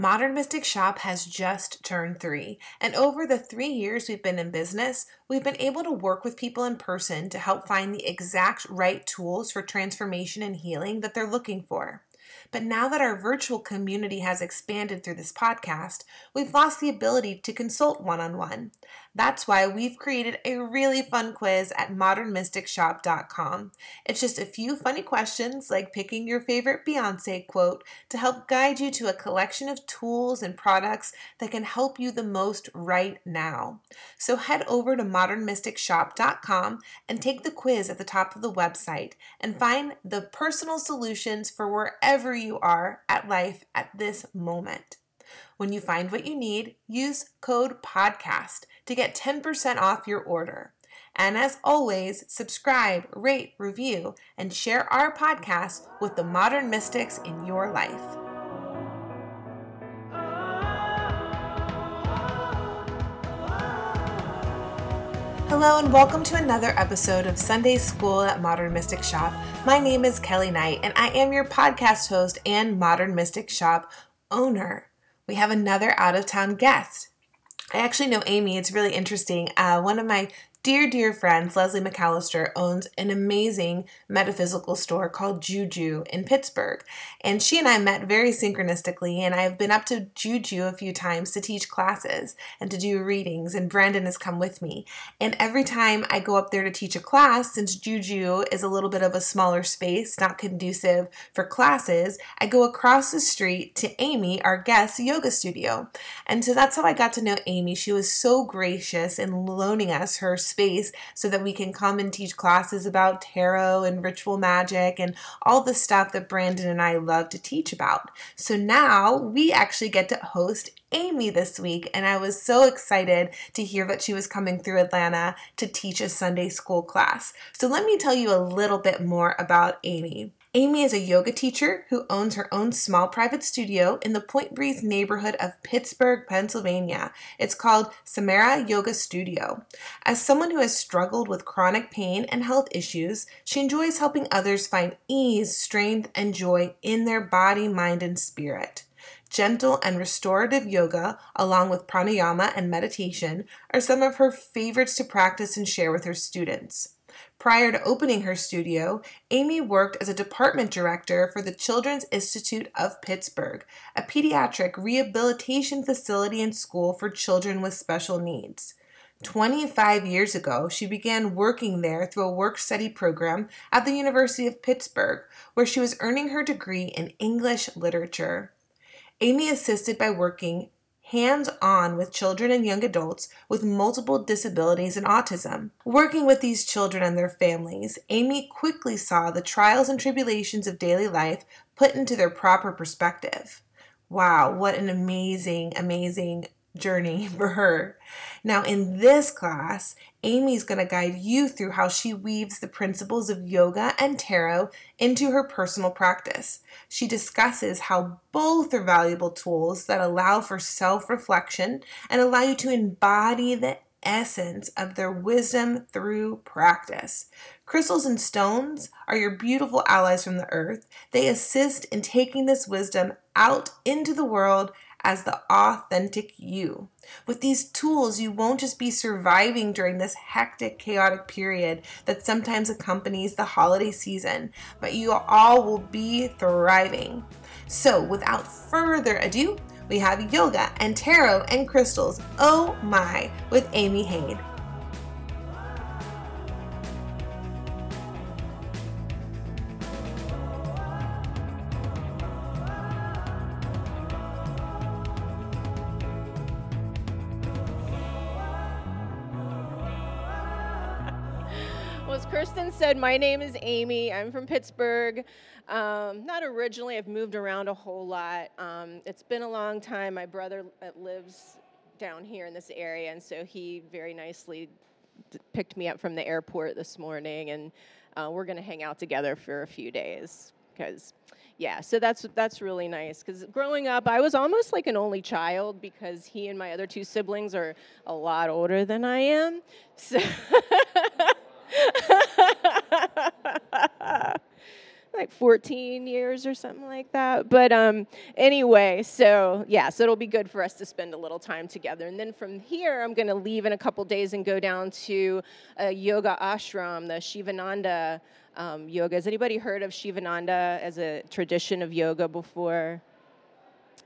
Modern Mystic Shop has just turned three, and over the three years we've been in business, we've been able to work with people in person to help find the exact right tools for transformation and healing that they're looking for. But now that our virtual community has expanded through this podcast, we've lost the ability to consult one on one. That's why we've created a really fun quiz at modernmysticshop.com. It's just a few funny questions like picking your favorite Beyonce quote to help guide you to a collection of tools and products that can help you the most right now. So head over to modernmysticshop.com and take the quiz at the top of the website and find the personal solutions for wherever you are at life at this moment. When you find what you need, use code PODCAST to get 10% off your order. And as always, subscribe, rate, review, and share our podcast with the modern mystics in your life. Hello, and welcome to another episode of Sunday School at Modern Mystic Shop. My name is Kelly Knight, and I am your podcast host and Modern Mystic Shop owner we have another out of town guest. I actually know Amy. It's really interesting. Uh, one of my dear, dear friends, Leslie McAllister, owns an amazing metaphysical store called Juju in Pittsburgh. And she and I met very synchronistically, and I've been up to Juju a few times to teach classes and to do readings, and Brandon has come with me. And every time I go up there to teach a class, since Juju is a little bit of a smaller space, not conducive for classes, I go across the street to Amy, our guest yoga studio. And so that's how I got to know Amy. She was so gracious in loaning us her space so that we can come and teach classes about tarot and ritual magic and all the stuff that Brandon and I love to teach about. So now we actually get to host Amy this week, and I was so excited to hear that she was coming through Atlanta to teach a Sunday school class. So, let me tell you a little bit more about Amy. Amy is a yoga teacher who owns her own small private studio in the Point Breeze neighborhood of Pittsburgh, Pennsylvania. It's called Samara Yoga Studio. As someone who has struggled with chronic pain and health issues, she enjoys helping others find ease, strength, and joy in their body, mind, and spirit. Gentle and restorative yoga, along with pranayama and meditation, are some of her favorites to practice and share with her students. Prior to opening her studio, Amy worked as a department director for the Children's Institute of Pittsburgh, a pediatric rehabilitation facility and school for children with special needs. 25 years ago, she began working there through a work study program at the University of Pittsburgh, where she was earning her degree in English literature. Amy assisted by working hands on with children and young adults with multiple disabilities and autism. Working with these children and their families, Amy quickly saw the trials and tribulations of daily life put into their proper perspective. Wow, what an amazing, amazing journey for her. Now, in this class, Amy's going to guide you through how she weaves the principles of yoga and tarot into her personal practice. She discusses how both are valuable tools that allow for self reflection and allow you to embody the essence of their wisdom through practice. Crystals and stones are your beautiful allies from the earth. They assist in taking this wisdom out into the world as the authentic you. With these tools, you won't just be surviving during this hectic, chaotic period that sometimes accompanies the holiday season, but you all will be thriving. So, without further ado, we have yoga and tarot and crystals. Oh my, with Amy Haid. Said, my name is Amy. I'm from Pittsburgh. Um, not originally, I've moved around a whole lot. Um, it's been a long time. My brother uh, lives down here in this area, and so he very nicely picked me up from the airport this morning, and uh, we're going to hang out together for a few days because yeah so that's that's really nice because growing up i was almost like an only child because he and my other two siblings are a lot older than i am so like 14 years or something like that. But um, anyway, so yeah, so it'll be good for us to spend a little time together. And then from here, I'm going to leave in a couple days and go down to a yoga ashram, the Shivananda um, yoga. Has anybody heard of Shivananda as a tradition of yoga before?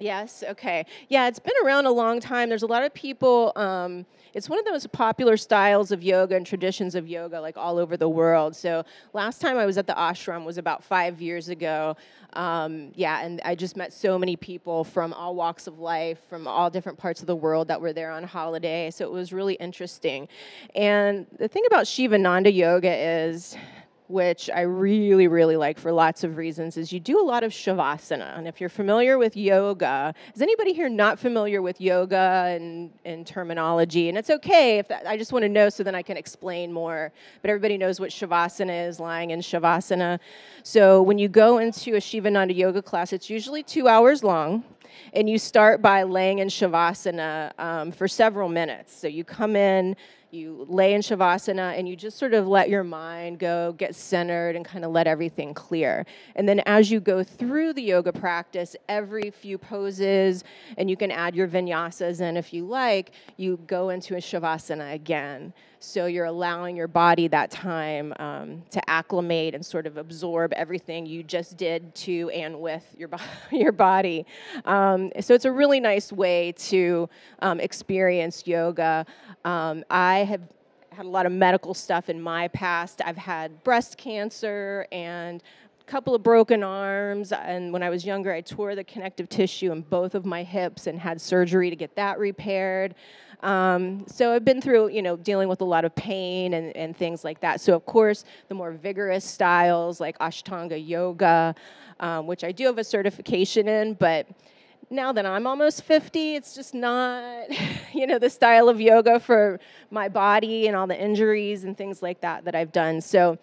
Yes, okay. Yeah, it's been around a long time. There's a lot of people, um, it's one of the most popular styles of yoga and traditions of yoga, like all over the world. So, last time I was at the ashram was about five years ago. Um, yeah, and I just met so many people from all walks of life, from all different parts of the world that were there on holiday. So, it was really interesting. And the thing about Shivananda yoga is, which I really, really like for lots of reasons, is you do a lot of shavasana. And if you're familiar with yoga, is anybody here not familiar with yoga and, and terminology? And it's okay if that, I just want to know so then I can explain more. But everybody knows what shavasana is, lying in shavasana. So when you go into a Shivananda yoga class, it's usually two hours long. And you start by laying in shavasana um, for several minutes. So you come in, you lay in shavasana and you just sort of let your mind go, get centered, and kind of let everything clear. And then as you go through the yoga practice, every few poses, and you can add your vinyasas in if you like, you go into a shavasana again. So you're allowing your body that time um, to acclimate and sort of absorb everything you just did to and with your, bo- your body. Um, so it's a really nice way to um, experience yoga. Um, I have had a lot of medical stuff in my past. I've had breast cancer and a couple of broken arms and when i was younger i tore the connective tissue in both of my hips and had surgery to get that repaired um, so I've been through, you know, dealing with a lot of pain and, and things like that. So of course, the more vigorous styles like Ashtanga yoga, um, which I do have a certification in, but now that I'm almost 50, it's just not, you know, the style of yoga for my body and all the injuries and things like that that I've done. So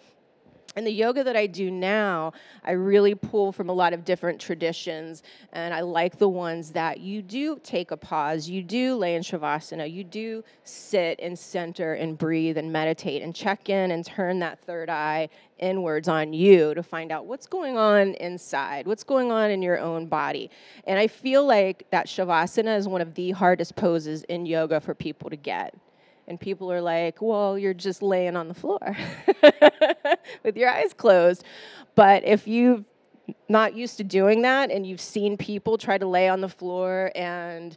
and the yoga that I do now, I really pull from a lot of different traditions, and I like the ones that you do take a pause, you do lay in shavasana, you do sit and center and breathe and meditate and check in and turn that third eye inwards on you to find out what's going on inside, what's going on in your own body. And I feel like that shavasana is one of the hardest poses in yoga for people to get and people are like, well, you're just laying on the floor with your eyes closed. But if you've not used to doing that and you've seen people try to lay on the floor and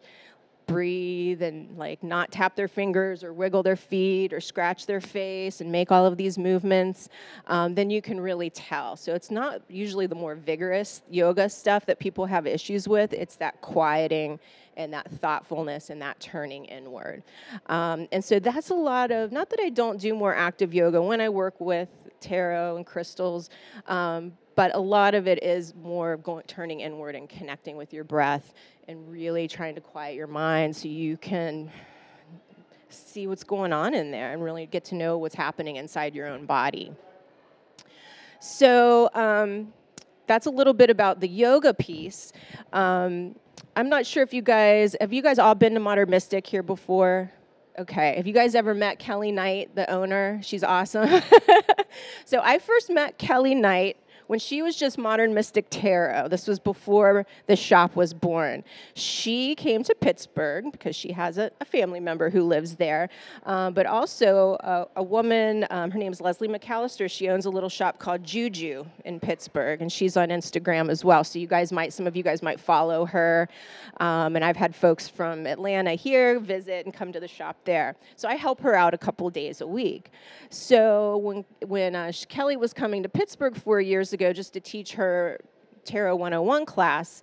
breathe and like not tap their fingers or wiggle their feet or scratch their face and make all of these movements, um, then you can really tell. So it's not usually the more vigorous yoga stuff that people have issues with, it's that quieting and that thoughtfulness and that turning inward. Um, and so that's a lot of, not that I don't do more active yoga when I work with tarot and crystals, um, but a lot of it is more going, turning inward and connecting with your breath and really trying to quiet your mind so you can see what's going on in there and really get to know what's happening inside your own body. So um, that's a little bit about the yoga piece. Um, I'm not sure if you guys have you guys all been to Modern Mystic here before. Okay, have you guys ever met Kelly Knight, the owner? She's awesome. so I first met Kelly Knight when she was just Modern Mystic Tarot, this was before the shop was born, she came to Pittsburgh because she has a, a family member who lives there, um, but also a, a woman, um, her name is Leslie McAllister. She owns a little shop called Juju in Pittsburgh, and she's on Instagram as well. So you guys might, some of you guys might follow her. Um, and I've had folks from Atlanta here visit and come to the shop there. So I help her out a couple days a week. So when when uh, Kelly was coming to Pittsburgh four years ago just to teach her Tarot 101 class,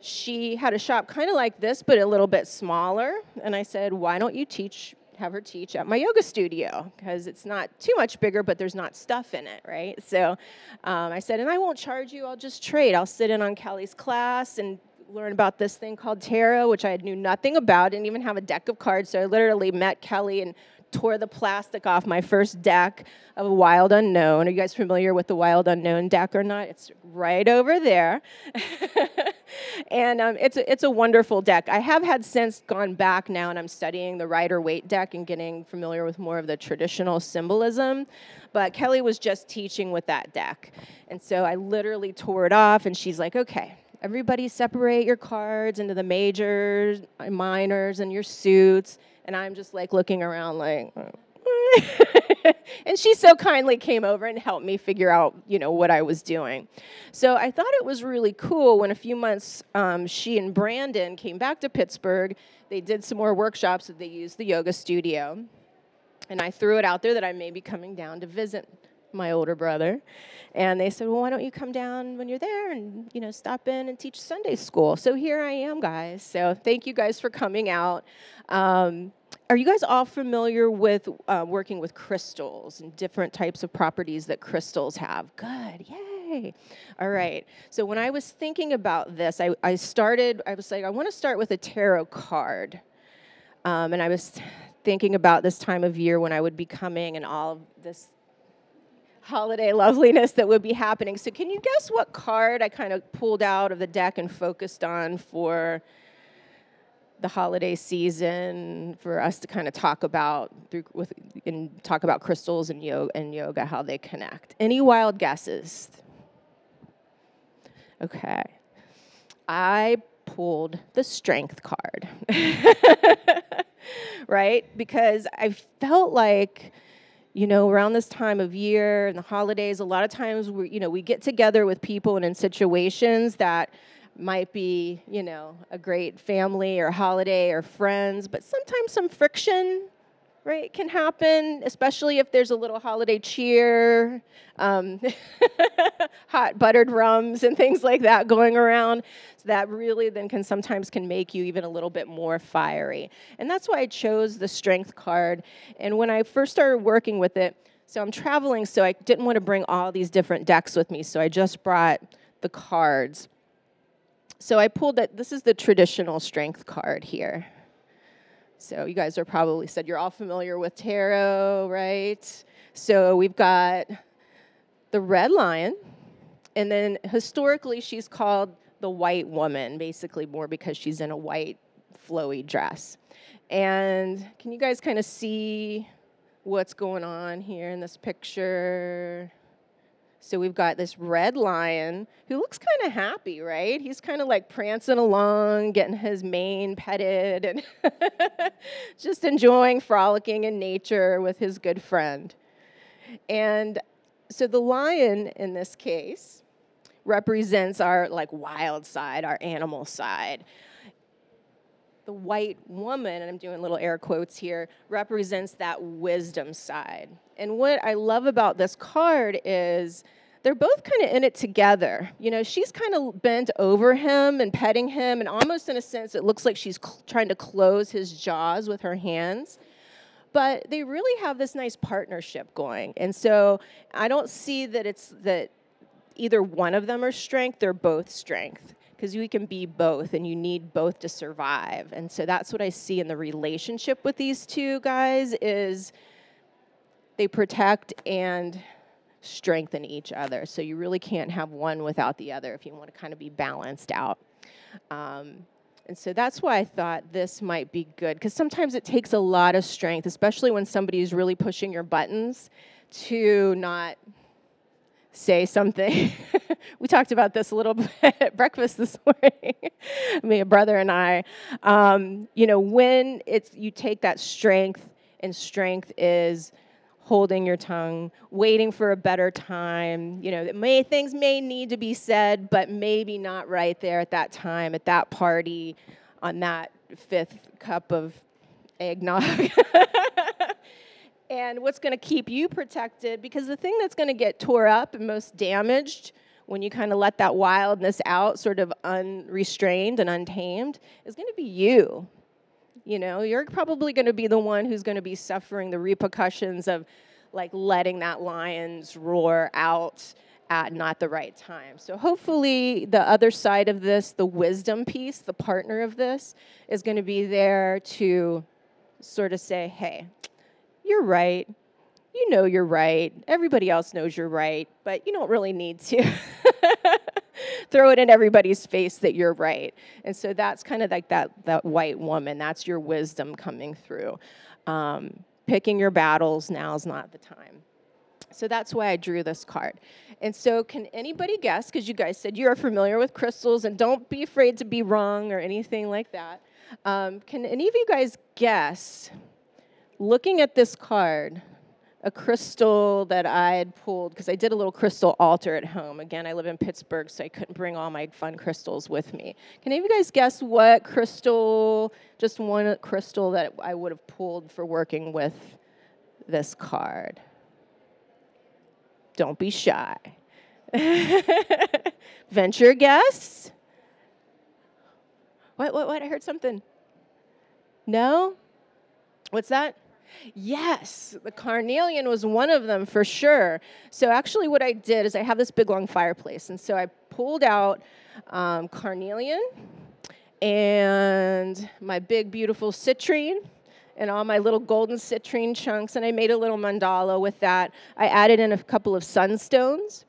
she had a shop kind of like this, but a little bit smaller. And I said, why don't you teach, have her teach at my yoga studio? Because it's not too much bigger, but there's not stuff in it, right? So um, I said, and I won't charge you, I'll just trade. I'll sit in on Kelly's class and learn about this thing called tarot, which I knew nothing about, didn't even have a deck of cards. So I literally met Kelly and tore the plastic off my first deck of Wild Unknown. Are you guys familiar with the Wild Unknown deck or not? It's right over there. and um, it's, a, it's a wonderful deck. I have had since gone back now and I'm studying the Rider Waite deck and getting familiar with more of the traditional symbolism. But Kelly was just teaching with that deck. And so I literally tore it off and she's like, okay, everybody separate your cards into the majors, minors, and your suits. And I'm just like looking around like, and she so kindly came over and helped me figure out, you know, what I was doing. So I thought it was really cool when a few months um, she and Brandon came back to Pittsburgh. They did some more workshops that they used the yoga studio. And I threw it out there that I may be coming down to visit my older brother. And they said, well, why don't you come down when you're there and, you know, stop in and teach Sunday school? So here I am, guys. So thank you guys for coming out. Um, are you guys all familiar with uh, working with crystals and different types of properties that crystals have? Good, yay. All right. So when I was thinking about this, I, I started, I was like, I want to start with a tarot card. Um, and I was thinking about this time of year when I would be coming and all of this holiday loveliness that would be happening. So, can you guess what card I kind of pulled out of the deck and focused on for the holiday season for us to kind of talk about through with and talk about crystals and yoga and yoga how they connect. Any wild guesses? Okay. I pulled the strength card. right? Because I felt like you know around this time of year and the holidays a lot of times we you know we get together with people and in situations that might be, you know, a great family or holiday or friends, but sometimes some friction, right, can happen, especially if there's a little holiday cheer, um, hot buttered rums and things like that going around. So that really then can sometimes can make you even a little bit more fiery. And that's why I chose the strength card. And when I first started working with it, so I'm traveling, so I didn't want to bring all these different decks with me, so I just brought the cards. So I pulled that. This is the traditional strength card here. So you guys are probably said you're all familiar with tarot, right? So we've got the red lion, and then historically she's called the white woman, basically more because she's in a white flowy dress. And can you guys kind of see what's going on here in this picture? So we've got this red lion who looks kind of happy, right? He's kind of like prancing along, getting his mane petted, and just enjoying frolicking in nature with his good friend. And so the lion in this case represents our like wild side, our animal side. The white woman, and I'm doing little air quotes here, represents that wisdom side. And what I love about this card is they're both kind of in it together. You know, she's kind of bent over him and petting him, and almost in a sense, it looks like she's cl- trying to close his jaws with her hands. But they really have this nice partnership going. And so I don't see that it's that either one of them are strength, they're both strength because we can be both and you need both to survive and so that's what i see in the relationship with these two guys is they protect and strengthen each other. So you really can't have one without the other if you want to kind of be balanced out. Um, and so that's why I thought this might be good because sometimes it takes a lot of strength, especially when somebody is really pushing your buttons, to not say something. we talked about this a little bit at breakfast this morning, me, a brother, and I. Um, you know, when it's you take that strength, and strength is holding your tongue, waiting for a better time. You know, may, things may need to be said, but maybe not right there at that time, at that party, on that fifth cup of eggnog. And what's going to keep you protected? Because the thing that's going to get tore up and most damaged when you kind of let that wildness out, sort of unrestrained and untamed, is going to be you. You know, you're probably going to be the one who's going to be suffering the repercussions of like letting that lion's roar out at not the right time. So hopefully the other side of this, the wisdom piece, the partner of this is going to be there to sort of say, "Hey, you're right. You know you're right. Everybody else knows you're right, but you don't really need to." throw it in everybody's face that you're right. And so that's kind of like that that white woman. That's your wisdom coming through. Um, picking your battles now is not the time. So that's why I drew this card. And so, can anybody guess? Because you guys said you are familiar with crystals, and don't be afraid to be wrong or anything like that. Um, can any of you guys guess, looking at this card, a crystal that I had pulled because I did a little crystal altar at home. Again, I live in Pittsburgh, so I couldn't bring all my fun crystals with me. Can any of you guys guess what crystal, just one crystal that I would have pulled for working with this card? Don't be shy. Venture guess? What, what, what? I heard something. No? What's that? Yes, the carnelian was one of them for sure. So, actually, what I did is I have this big long fireplace, and so I pulled out um, carnelian and my big, beautiful citrine and all my little golden citrine chunks, and I made a little mandala with that. I added in a couple of sunstones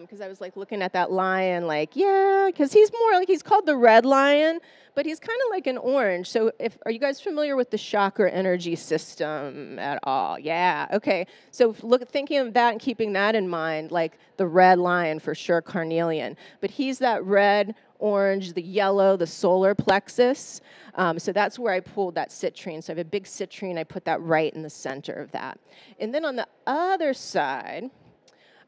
because um, I was like looking at that lion, like, yeah, because he's more like he's called the red lion, but he's kind of like an orange. So, if are you guys familiar with the chakra energy system at all? Yeah, okay. So, look, thinking of that and keeping that in mind, like the red lion for sure, carnelian, but he's that red, orange, the yellow, the solar plexus. Um, so that's where I pulled that citrine. So I have a big citrine. I put that right in the center of that. And then on the other side,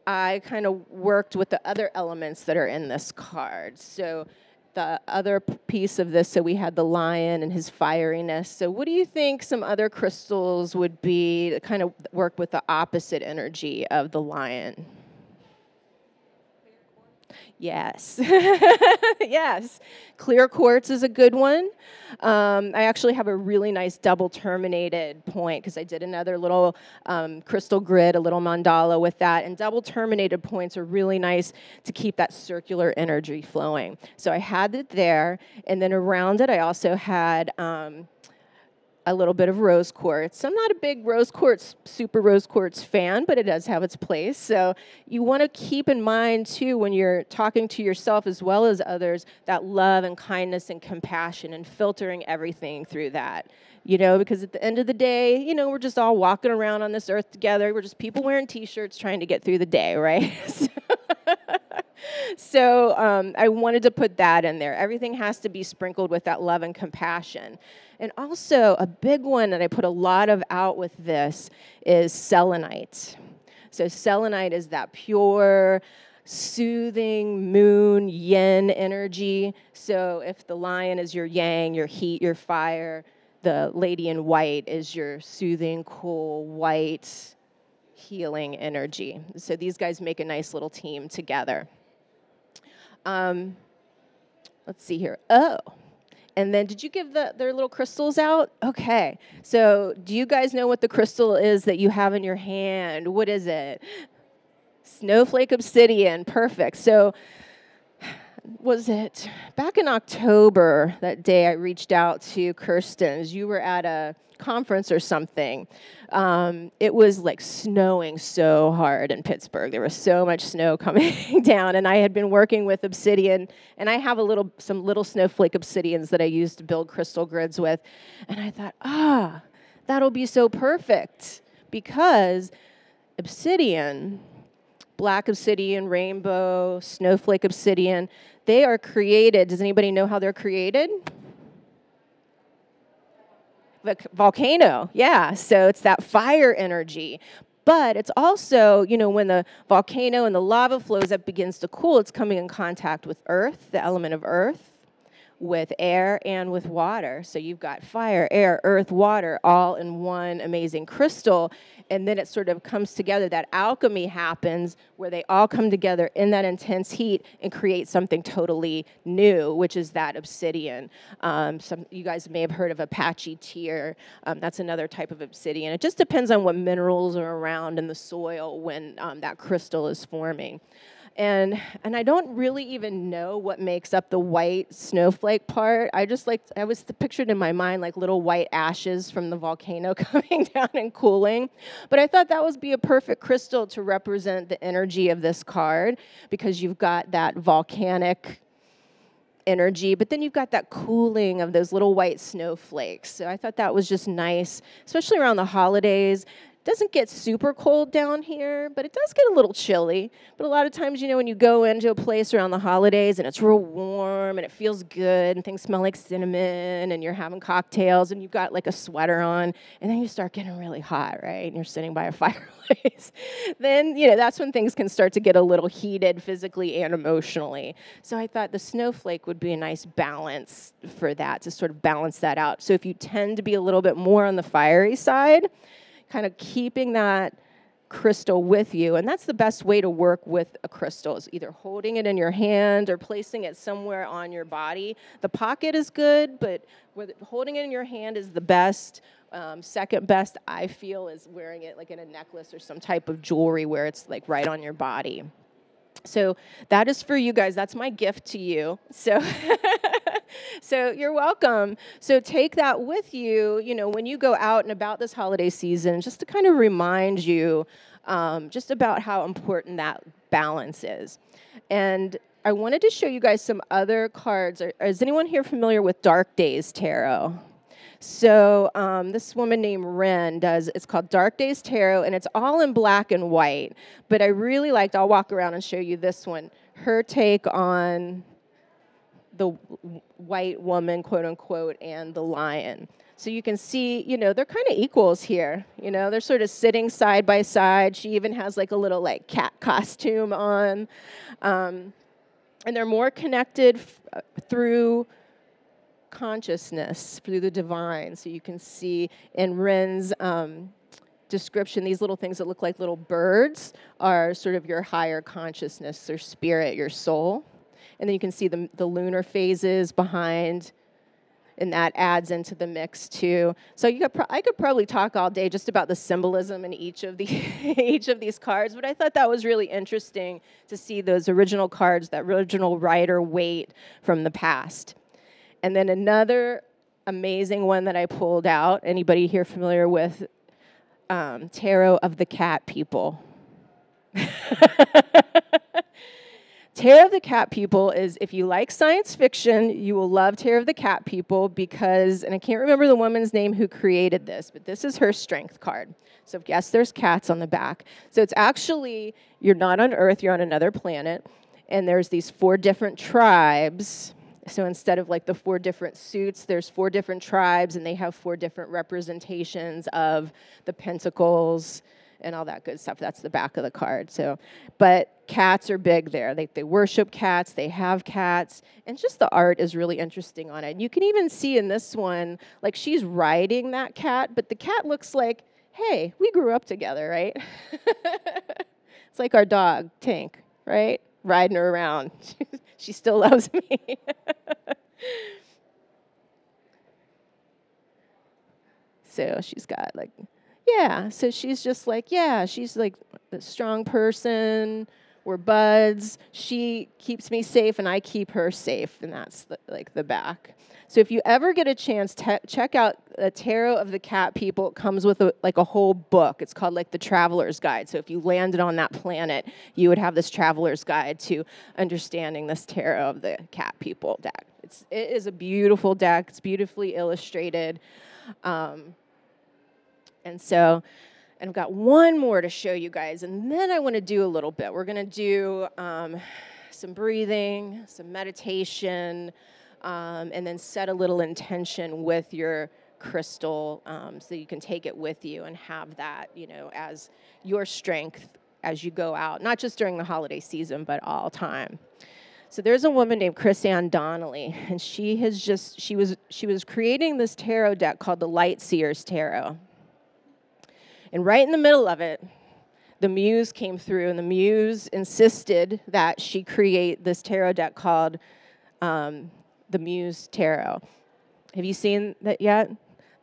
I kind of worked with the other elements that are in this card. So the other piece of this, so we had the lion and his fieriness. So what do you think some other crystals would be to kind of work with the opposite energy of the lion? Yes. yes. Clear quartz is a good one. Um, I actually have a really nice double terminated point because I did another little um, crystal grid, a little mandala with that. And double terminated points are really nice to keep that circular energy flowing. So I had it there. And then around it, I also had. Um, a little bit of rose quartz. I'm not a big rose quartz, super rose quartz fan, but it does have its place. So you want to keep in mind too when you're talking to yourself as well as others that love and kindness and compassion and filtering everything through that. You know, because at the end of the day, you know, we're just all walking around on this earth together. We're just people wearing t-shirts trying to get through the day, right? so um, I wanted to put that in there. Everything has to be sprinkled with that love and compassion. And also, a big one that I put a lot of out with this is selenite. So, selenite is that pure, soothing moon yin energy. So, if the lion is your yang, your heat, your fire, the lady in white is your soothing, cool, white, healing energy. So, these guys make a nice little team together. Um, let's see here. Oh, and then did you give the, their little crystals out? Okay. So do you guys know what the crystal is that you have in your hand? What is it? Snowflake obsidian. Perfect. So was it back in October that day I reached out to Kirsten's? You were at a conference or something. Um, it was like snowing so hard in Pittsburgh. There was so much snow coming down, and I had been working with obsidian, and I have a little, some little snowflake obsidians that I use to build crystal grids with, and I thought, ah, that'll be so perfect because obsidian, black obsidian, rainbow, snowflake obsidian, they are created. Does anybody know how they're created? The volcano. Yeah, so it's that fire energy. But it's also, you know, when the volcano and the lava flows up begins to cool, it's coming in contact with earth, the element of earth with air and with water. So you've got fire, air, earth, water all in one amazing crystal. And then it sort of comes together. That alchemy happens where they all come together in that intense heat and create something totally new, which is that obsidian. Um, some you guys may have heard of Apache tear. Um, that's another type of obsidian. It just depends on what minerals are around in the soil when um, that crystal is forming. And and I don't really even know what makes up the white snowflake part. I just like I was pictured in my mind like little white ashes from the volcano coming down and cooling. But I thought that would be a perfect crystal to represent the energy of this card because you've got that volcanic energy, but then you've got that cooling of those little white snowflakes. So I thought that was just nice, especially around the holidays doesn't get super cold down here, but it does get a little chilly. But a lot of times, you know, when you go into a place around the holidays and it's real warm and it feels good and things smell like cinnamon and you're having cocktails and you've got like a sweater on and then you start getting really hot, right? And you're sitting by a fireplace. then, you know, that's when things can start to get a little heated physically and emotionally. So I thought the snowflake would be a nice balance for that to sort of balance that out. So if you tend to be a little bit more on the fiery side, kind of keeping that crystal with you. And that's the best way to work with a crystal is either holding it in your hand or placing it somewhere on your body. The pocket is good, but holding it in your hand is the best. Um, second best, I feel, is wearing it like in a necklace or some type of jewelry where it's like right on your body. So that is for you guys. That's my gift to you. So so you're welcome. So take that with you, you know, when you go out and about this holiday season, just to kind of remind you um, just about how important that balance is. And I wanted to show you guys some other cards. is anyone here familiar with Dark Days Tarot? So um, this woman named Ren does. It's called Dark Days Tarot, and it's all in black and white. But I really liked. I'll walk around and show you this one. Her take on the white woman, quote unquote, and the lion. So you can see, you know, they're kind of equals here. You know, they're sort of sitting side by side. She even has like a little like cat costume on. Um, and they're more connected f- uh, through consciousness, through the divine. So you can see in Ren's um, description, these little things that look like little birds are sort of your higher consciousness, your spirit, your soul and then you can see the, the lunar phases behind and that adds into the mix too. So you could pro- I could probably talk all day just about the symbolism in each of the each of these cards, but I thought that was really interesting to see those original cards, that original Rider Waite from the past. And then another amazing one that I pulled out. Anybody here familiar with um, Tarot of the Cat People? Tarot of the Cat People is if you like science fiction, you will love Tarot of the Cat People because, and I can't remember the woman's name who created this, but this is her strength card. So, yes, there's cats on the back. So, it's actually, you're not on Earth, you're on another planet, and there's these four different tribes. So, instead of like the four different suits, there's four different tribes, and they have four different representations of the pentacles and all that good stuff. That's the back of the card. So, but cats are big there. They, they worship cats, they have cats, and just the art is really interesting on it. And you can even see in this one, like she's riding that cat, but the cat looks like, hey, we grew up together, right? it's like our dog, Tank, right? Riding her around. she still loves me. so she's got like yeah. So she's just like, yeah, she's like a strong person. We're buds. She keeps me safe, and I keep her safe, and that's the, like the back. So if you ever get a chance, te- check out the Tarot of the Cat People. It comes with a, like a whole book. It's called like the Traveler's Guide. So if you landed on that planet, you would have this Traveler's Guide to understanding this Tarot of the Cat People deck. It's it is a beautiful deck. It's beautifully illustrated. Um, and so, and I've got one more to show you guys, and then I want to do a little bit. We're going to do um, some breathing, some meditation, um, and then set a little intention with your crystal um, so you can take it with you and have that, you know, as your strength as you go out, not just during the holiday season, but all time. So there's a woman named Chris-Anne Donnelly, and she has just she was she was creating this tarot deck called the Light Seers Tarot. And right in the middle of it, the muse came through, and the muse insisted that she create this tarot deck called um, the Muse Tarot. Have you seen that yet?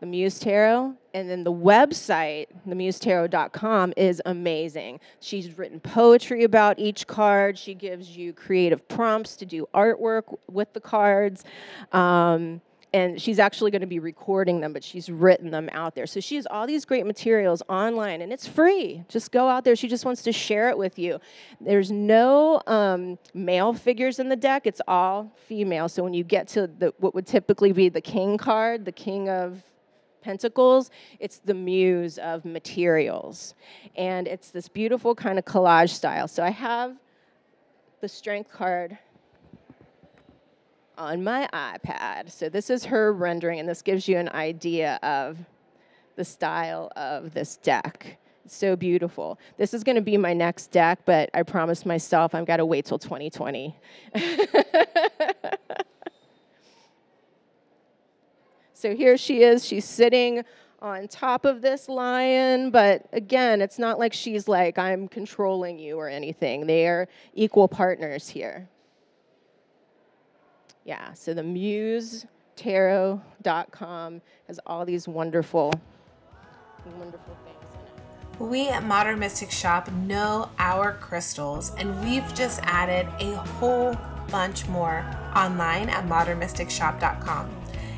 the Muse Tarot. And then the website, themusetarot.com, is amazing. She's written poetry about each card. She gives you creative prompts to do artwork with the cards. Um, and she's actually going to be recording them, but she's written them out there. So she has all these great materials online, and it's free. Just go out there. She just wants to share it with you. There's no um, male figures in the deck; it's all female. So when you get to the, what would typically be the king card, the king of Pentacles, it's the muse of materials. And it's this beautiful kind of collage style. So I have the strength card on my iPad. So this is her rendering, and this gives you an idea of the style of this deck. It's so beautiful. This is going to be my next deck, but I promised myself I've got to wait till 2020. so here she is. She's sitting on top of this lion, but again, it's not like she's like, I'm controlling you or anything. They are equal partners here. Yeah, so the musetarot.com has all these wonderful, wonderful things in it. We at Modern Mystic Shop know our crystals, and we've just added a whole bunch more online at modernmysticshop.com.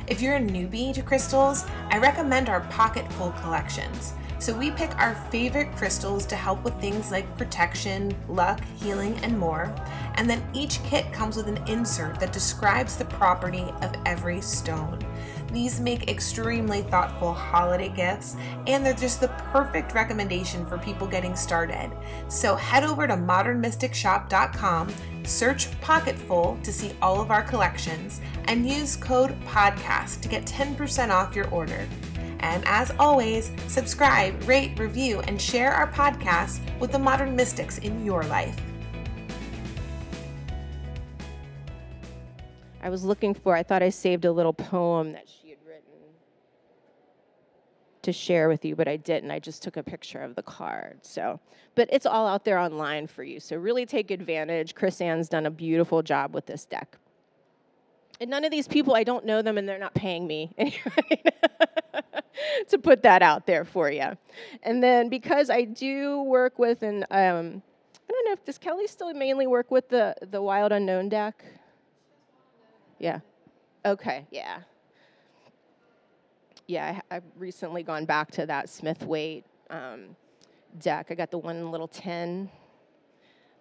If you're a newbie to crystals, I recommend our Pocketful collections. So we pick our favorite crystals to help with things like protection, luck, healing, and more. And then each kit comes with an insert that describes the property of every stone. These make extremely thoughtful holiday gifts, and they're just the perfect recommendation for people getting started. So head over to modernmysticshop.com, search Pocketful to see all of our collections, and use code PODCAST to get 10% off your order. And as always, subscribe, rate, review, and share our podcast with the modern mystics in your life. I was looking for, I thought I saved a little poem that she had written to share with you, but I didn't. I just took a picture of the card. So, but it's all out there online for you. So really take advantage. Chris-Anne's done a beautiful job with this deck. And none of these people, I don't know them and they're not paying me to put that out there for you. And then because I do work with an, um, I don't know if does Kelly still mainly work with the the Wild Unknown deck? Yeah. Okay. Yeah. Yeah, I, have recently gone back to that Smith Waite um, deck. I got the one little tin.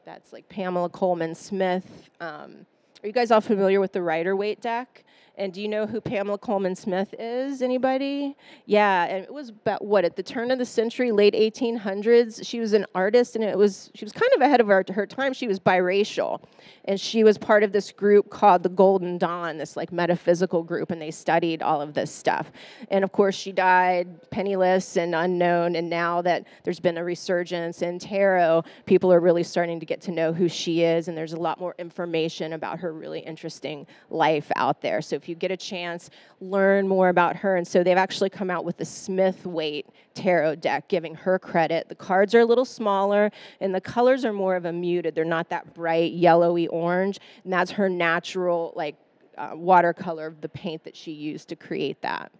That's like Pamela Colman Smith. Um, are you guys all familiar with the Rider Waite deck? And do you know who Pamela Colman Smith is? Anybody? Yeah, and it was about what at the turn of the century, late 1800s. She was an artist, and it was she was kind of ahead of her, her time. She was biracial, and she was part of this group called the Golden Dawn, this like metaphysical group, and they studied all of this stuff. And of course, she died penniless and unknown. And now that there's been a resurgence in tarot, people are really starting to get to know who she is, and there's a lot more information about her really interesting life out there. So if you get a chance, learn more about her. And so they've actually come out with the Smith Waite tarot deck, giving her credit. The cards are a little smaller, and the colors are more of a muted. They're not that bright yellowy orange, and that's her natural like uh, watercolor of the paint that she used to create that.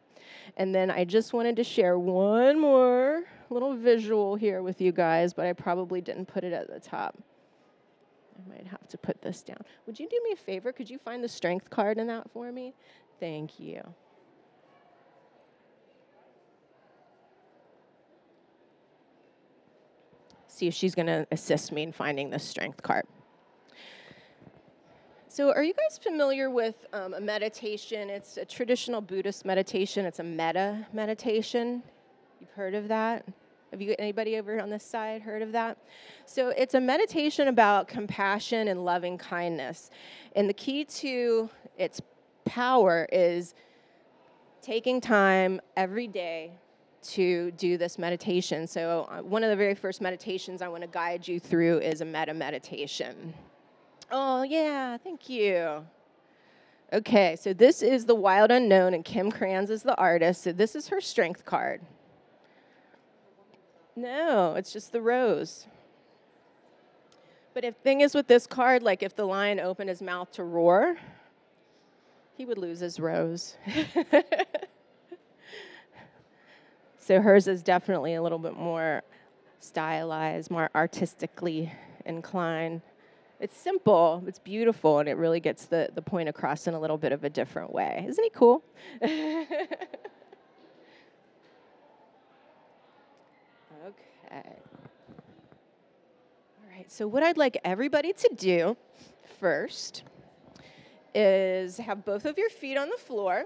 And then I just wanted to share one more little visual here with you guys, but I probably didn't put it at the top. I might have to put this down. Would you do me a favor? Could you find the strength card in that for me? Thank you. See if she's going to assist me in finding the strength card. So, are you guys familiar with um, a meditation? It's a traditional Buddhist meditation. It's a metta meditation. You've heard of that? Have you anybody over on this side heard of that? So it's a meditation about compassion and loving kindness. And the key to its power is taking time every day to do this meditation. So uh, one of the very first meditations I want to guide you through is a metta meditation. Oh, yeah, thank you. Okay, so this is the wild unknown, and Kim Krans is the artist. So this is her strength card. No, it's just the rose. But if thing is with this card, like if the lion opened his mouth to roar, he would lose his rose. So hers is definitely a little bit more stylized, more artistically inclined. It's simple, it's beautiful, and it really gets the, the point across in a little bit of a different way. Isn't he cool? All right, so what I'd like everybody to do first is have both of your feet on the floor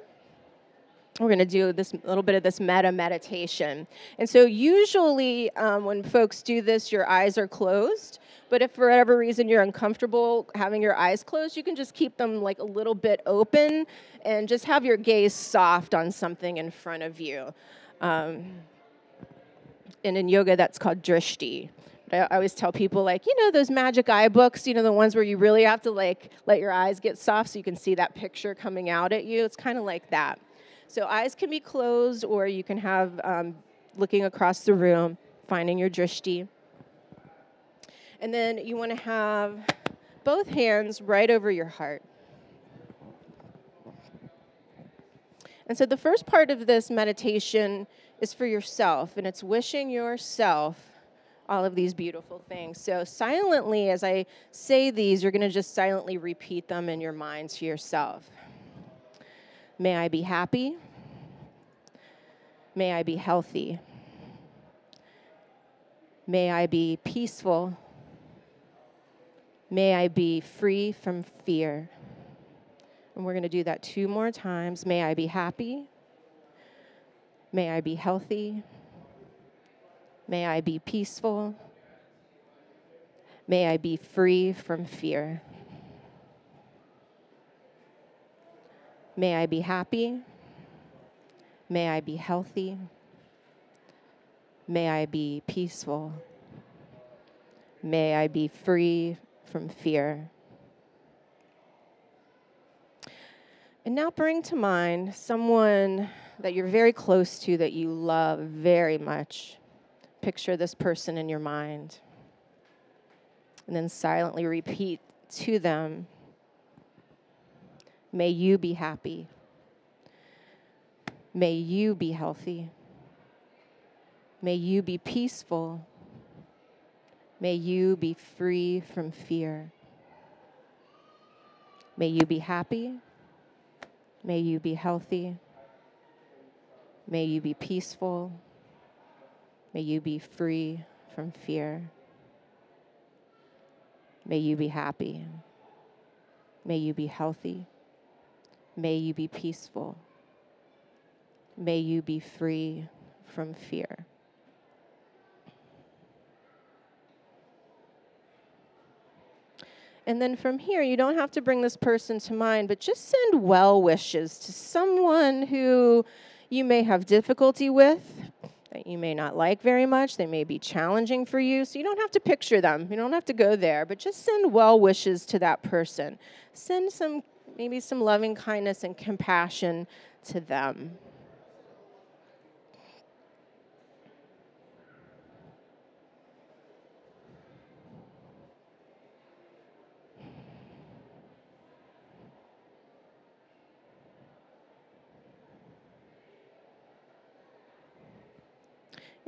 we're going to do this little bit of this metta meditation. And so, usually, um, when folks do this, your eyes are closed. But if for whatever reason you're uncomfortable having your eyes closed, you can just keep them like a little bit open and just have your gaze soft on something in front of you. Um, and in yoga, that's called drishti. I always tell people, like, you know, those magic eye books, you know, the ones where you really have to like let your eyes get soft so you can see that picture coming out at you. It's kind of like that. So eyes can be closed, or you can have um, looking across the room, finding your drishti. And then you want to have both hands right over your heart. And so the first part of this meditation is for yourself, and it's wishing yourself all of these beautiful things. So, silently, as I say these, you're going to just silently repeat them in your mind to yourself. May I be happy. May I be healthy. May I be peaceful. May I be free from fear. And we're going to do that two more times. May I be happy. May I be healthy. May I be peaceful. May I be free from fear. May I be happy. May I be healthy. May I be peaceful. May I be free from fear. And now bring to mind someone that you're very close to that you love very much. Picture this person in your mind. And then silently repeat to them May you be happy. May you be healthy. May you be peaceful. May you be free from fear. May you be happy. May you be healthy. May you be peaceful. May you be free from fear. May you be happy. May you be healthy. May you be peaceful. May you be free from fear. And then from here, you don't have to bring this person to mind, but just send well wishes to someone who you may have difficulty with, that you may not like very much. They may be challenging for you. So you don't have to picture them. You don't have to go there, but just send well wishes to that person. Send some maybe some loving kindness and compassion to them.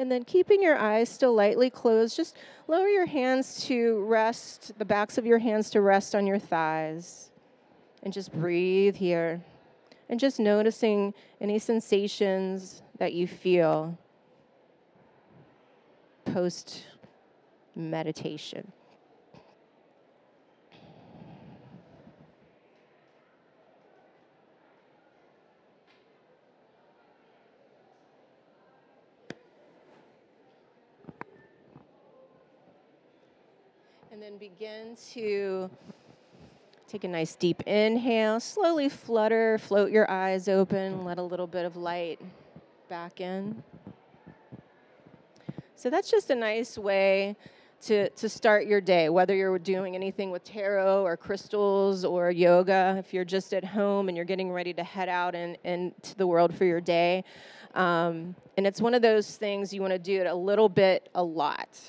And then keeping your eyes still lightly closed, just lower your hands to rest, the backs of your hands to rest on your thighs and just breathe here. And just noticing any sensations that you feel post meditation. Begin to Take a nice deep inhale. Slowly flutter, float your eyes open, let a little bit of light back in. So that's just a nice way to, to start your day, whether you're doing anything with tarot or crystals or yoga, if you're just at home and you're getting ready to head out and into the world for your day. Um, and it's one of those things you want to do it a little bit, a lot.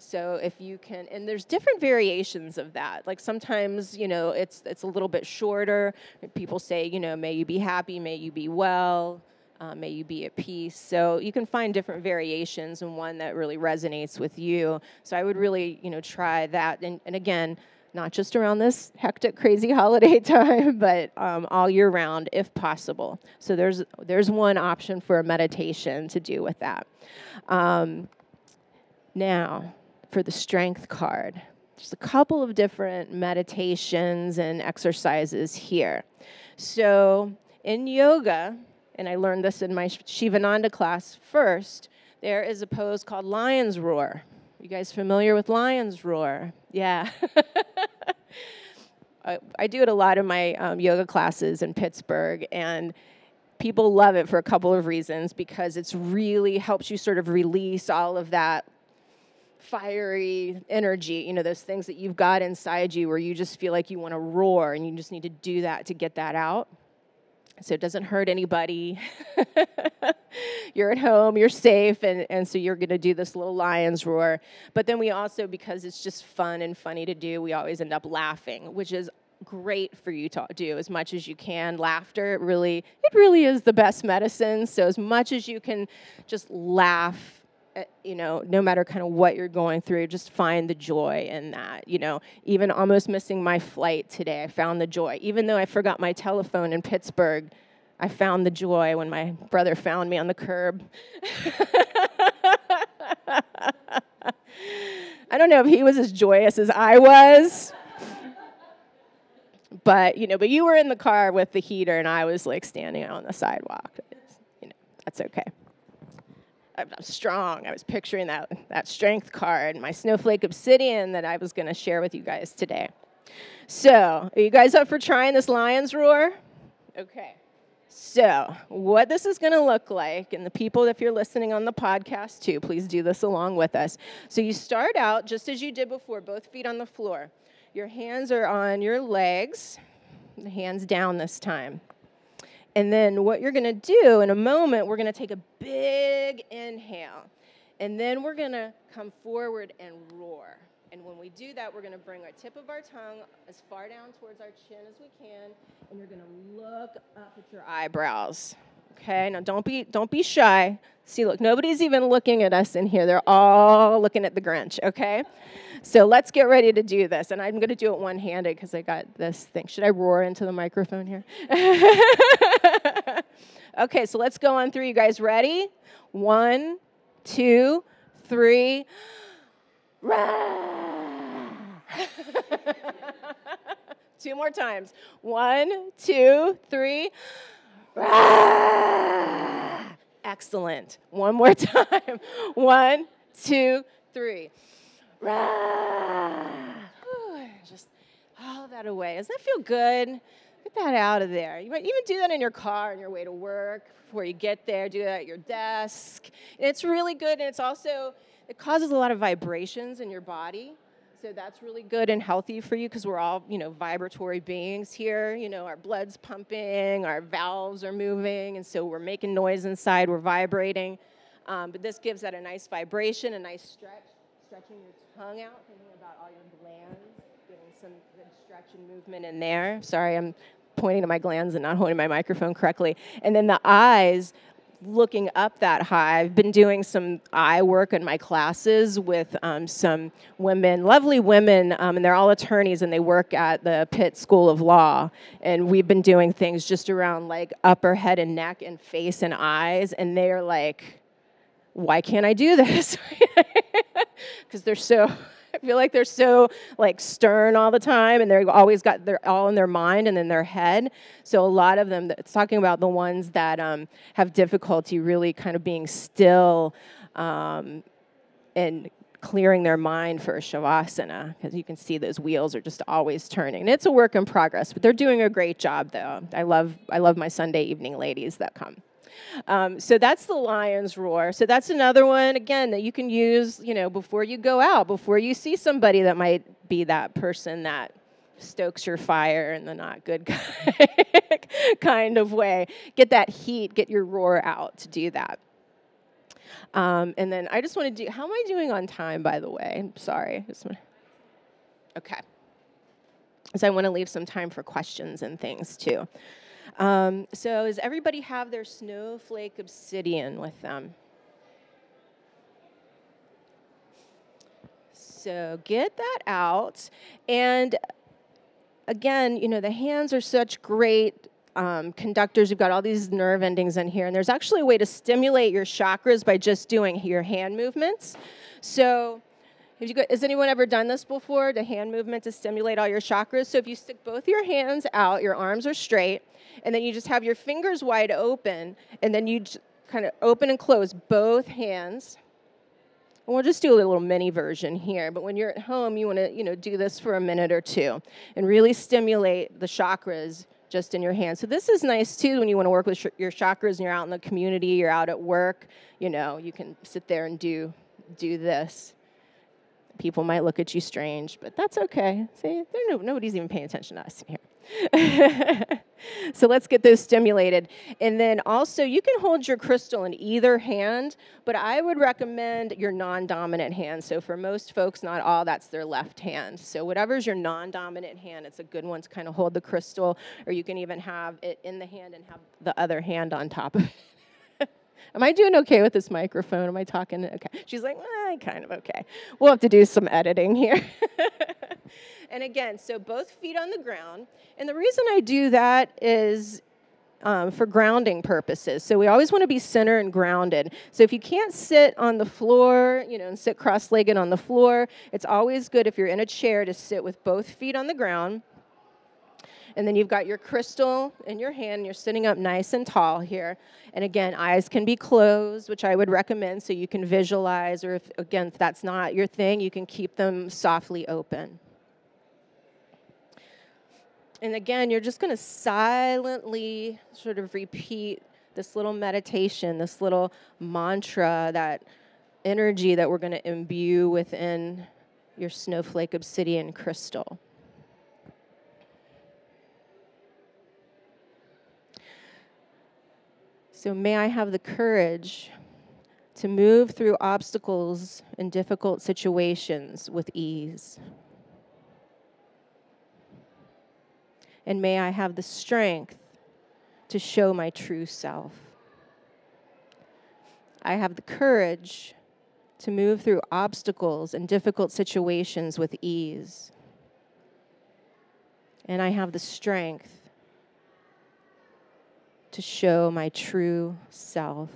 So if you can, and there's different variations of that. Like sometimes, you know, it's it's a little bit shorter. People say, you know, may you be happy, may you be well. Uh, may you be at peace. So you can find different variations and one that really resonates with you. So I would really, you know, try that. And, and again, not just around this hectic, crazy holiday time, but um, all year round if possible. So there's there's one option for a meditation to do with that. Um, now, for the strength card, just a couple of different meditations and exercises here. So in yoga, and I learned this in my Shivananda class first, there is a pose called lion's roar. You guys familiar with lion's roar? Yeah. I, I, do it a lot in my um, yoga classes in Pittsburgh, and people love it for a couple of reasons because it's really helps you sort of release all of that fiery energy, you know, those things that you've got inside you where you just feel like you want to roar and you just need to do that to get that out so it doesn't hurt anybody. you're at home, you're safe, and, and so you're gonna do this little lion's roar. But then we also, because it's just fun and funny to do, we always end up laughing, which is great for you to do as much as you can. Laughter really, it really is the best medicine. So as much as you can just laugh Uh, you know, no matter kind of what you're going through, just find the joy in that. You know, even almost missing my flight today, I found the joy. Even though I forgot my telephone in Pittsburgh, I found the joy when my brother found me on the curb. I don't know if he was as joyous as I was. But, you know, but you were in the car with the heater and I was like standing on the sidewalk. You know, that's okay. I'm strong. I was picturing that, that strength card, my snowflake obsidian that I was going to share with you guys today. So, are you guys up for trying this lion's roar? Okay. So, what this is going to look like, and the people, if you're listening on the podcast too, please do this along with us. So, you start out just as you did before, both feet on the floor. Your hands are on your legs, hands down this time. And then what you're going to do in a moment, we're going to take a big inhale. And then we're going to come forward and roar. And when we do that, we're going to bring our tip of our tongue as far down towards our chin as we can, and you're going to look up at your eyebrows. Okay? Now don't be don't be shy. See, look, nobody's even looking at us in here. They're all looking at the Grinch, okay? So let's get ready to do this. And I'm going to do it one handed because I got this thing. Should I roar into the microphone here? okay, so let's go on through. You guys ready? One, two, three. two more times. One, two, three. Excellent. One more time. One, two, three. Just all that away. Doesn't that feel good? Get that out of there. You might even do that in your car on your way to work before you get there. Do that at your desk. And it's really good, and it's also it causes a lot of vibrations in your body. So that's really good and healthy for you because we're all, you know, vibratory beings here. You know, our blood's pumping, our valves are moving, and so we're making noise inside, we're vibrating. Um, but this gives that a nice vibration, a nice stretch, stretching your tongue out, thinking about all your glands, getting some good stretch and movement in there. Sorry, I'm pointing to my glands and not holding my microphone correctly. And then the eyes, looking up that high. I've been doing some eye work in my classes with um, some women, lovely women, um, and they're all attorneys and they work at the Pitt School of Law. And we've been doing things just around like upper head and neck and face and eyes, and they're like, why can't I do this? Because they're so I feel like they're so like stern all the time and they're always got they're all in their mind and in their head. So a lot of them it's talking about the ones that um, have difficulty really kind of being still um, and clearing their mind for a shavasana because you can see those wheels are just always turning. And it's a work in progress, but they're doing a great job though. I love I love my Sunday evening ladies that come. Um, so that's the lion's roar. So that's another one again that you can use, you know, before you go out, before you see somebody that might be that person that stokes your fire in the not good kind of way. Get that heat, get your roar out to do that. Um, and then I just want to do. How am I doing on time, by the way? I'm sorry. Okay. So I want to leave some time for questions and things too. Um, so, does everybody have their snowflake obsidian with them? So, get that out. And again, you know, the hands are such great um, conductors. You've got all these nerve endings in here, and there's actually a way to stimulate your chakras by just doing your hand movements. So, you has anyone ever done this before? The hand movement to stimulate all your chakras. So if you stick both your hands out, your arms are straight, and then you just have your fingers wide open, and then you kind of open and close both hands. And we'll just do a little mini version here. But when you're at home, you want to you know do this for a minute or two, and really stimulate the chakras just in your hands. So this is nice too when you want to work with sh- your chakras and you're out in the community, you're out at work. You know, you can sit there and do do this people might look at you strange, but that's okay. See, no, nobody's even paying attention to us in here. so let's get those stimulated. And then also, you can hold your crystal in either hand, but I would recommend your non dominant hand. So for most folks, not all, that's their left hand. So whatever's your non dominant hand, it's a good one to kind of hold the crystal, or you can even have it in the hand and have the other hand on top of it. Am I doing okay with this microphone? Am I talking? Okay. She's like, eh, kind of okay. We'll have to do some editing here. and again, so both feet on the ground. And the reason I do that is um, for grounding purposes. So we always want to be center and grounded. So if you can't sit on the floor, you know, and sit cross-legged on the floor, it's always good if you're in a chair to sit with both feet on the ground. And then you've got your crystal in your hand. You're sitting up nice and tall here. And again, eyes can be closed, which I would recommend so you can visualize, or if, again, if that's not your thing, you can keep them softly open. And again, you're just going to silently sort of repeat this little meditation, this little mantra, that energy that we're going to imbue within your snowflake obsidian crystal. So may I have the courage to move through obstacles and difficult situations with ease. And may I have the strength to show my true self. I have the courage to move through obstacles and difficult situations with ease. And I have the strength to show my true self.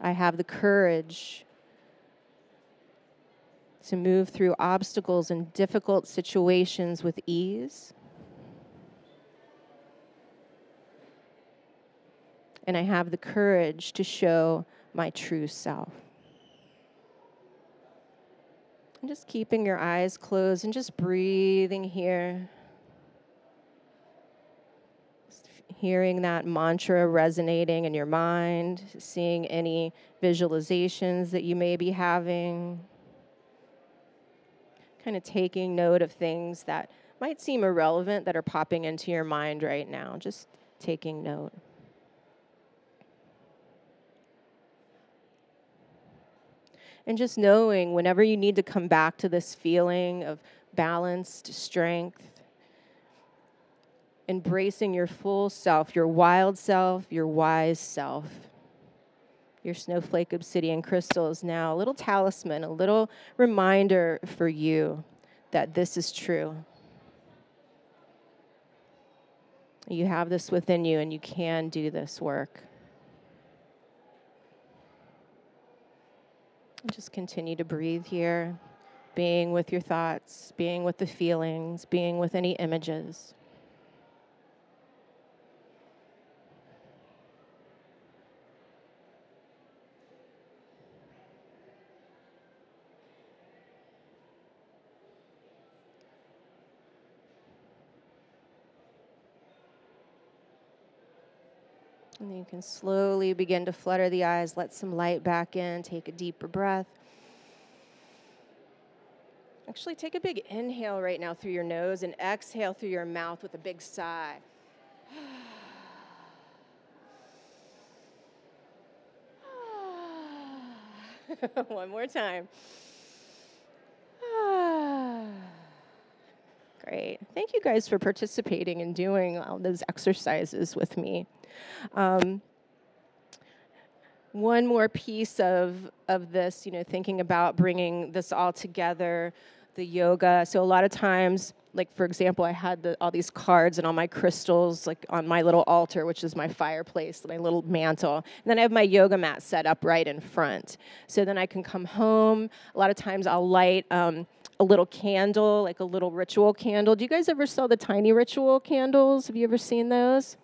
I have the courage to move through obstacles and difficult situations with ease. And I have the courage to show my true self. And just keeping your eyes closed and just breathing here. Hearing that mantra resonating in your mind, seeing any visualizations that you may be having, kind of taking note of things that might seem irrelevant that are popping into your mind right now, just taking note. And just knowing whenever you need to come back to this feeling of balanced strength, embracing your full self, your wild self, your wise self. Your snowflake obsidian crystal is now a little talisman, a little reminder for you that this is true. You have this within you, and you can do this work. Just continue to breathe here, being with your thoughts, being with the feelings, being with any images. And then you can slowly begin to flutter the eyes, let some light back in, take a deeper breath. Actually, take a big inhale right now through your nose and exhale through your mouth with a big sigh. One more time. Great. Thank you guys for participating and doing all those exercises with me. Um, one more piece of, of this, you know, thinking about bringing this all together, the yoga. So a lot of times, like for example, I had the, all these cards and all my crystals like on my little altar, which is my fireplace, my little mantle. And then I have my yoga mat set up right in front. So then I can come home. A lot of times I'll light um, a little candle, like a little ritual candle. Do you guys ever sell the tiny ritual candles? Have you ever seen those?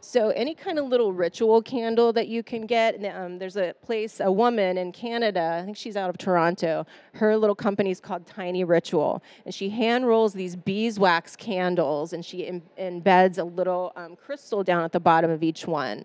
So any kind of little ritual candle that you can get. Um, there's a place, a woman in Canada. I think she's out of Toronto. Her little company is called Tiny Ritual, and she hand rolls these beeswax candles, and she Im- embeds a little um, crystal down at the bottom of each one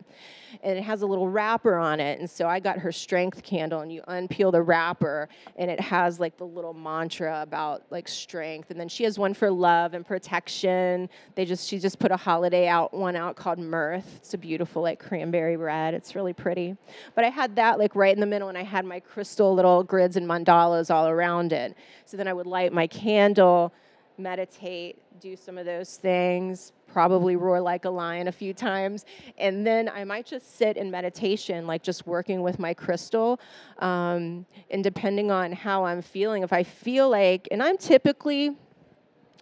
and it has a little wrapper on it. And so I got her strength candle, and you unpeel the wrapper, and it has like the little mantra about like strength. And then she has one for love and protection. They just she just put a holiday out one out called Mirth. It's a beautiful like cranberry red. It's really pretty. But I had that like right in the middle, and I had my crystal little grids and mandalas all around it. So then I would light my candle meditate, do some of those things, probably roar like a lion a few times. And then I might just sit in meditation, like just working with my crystal. Um, and depending on how I'm feeling, if I feel like, and I'm typically,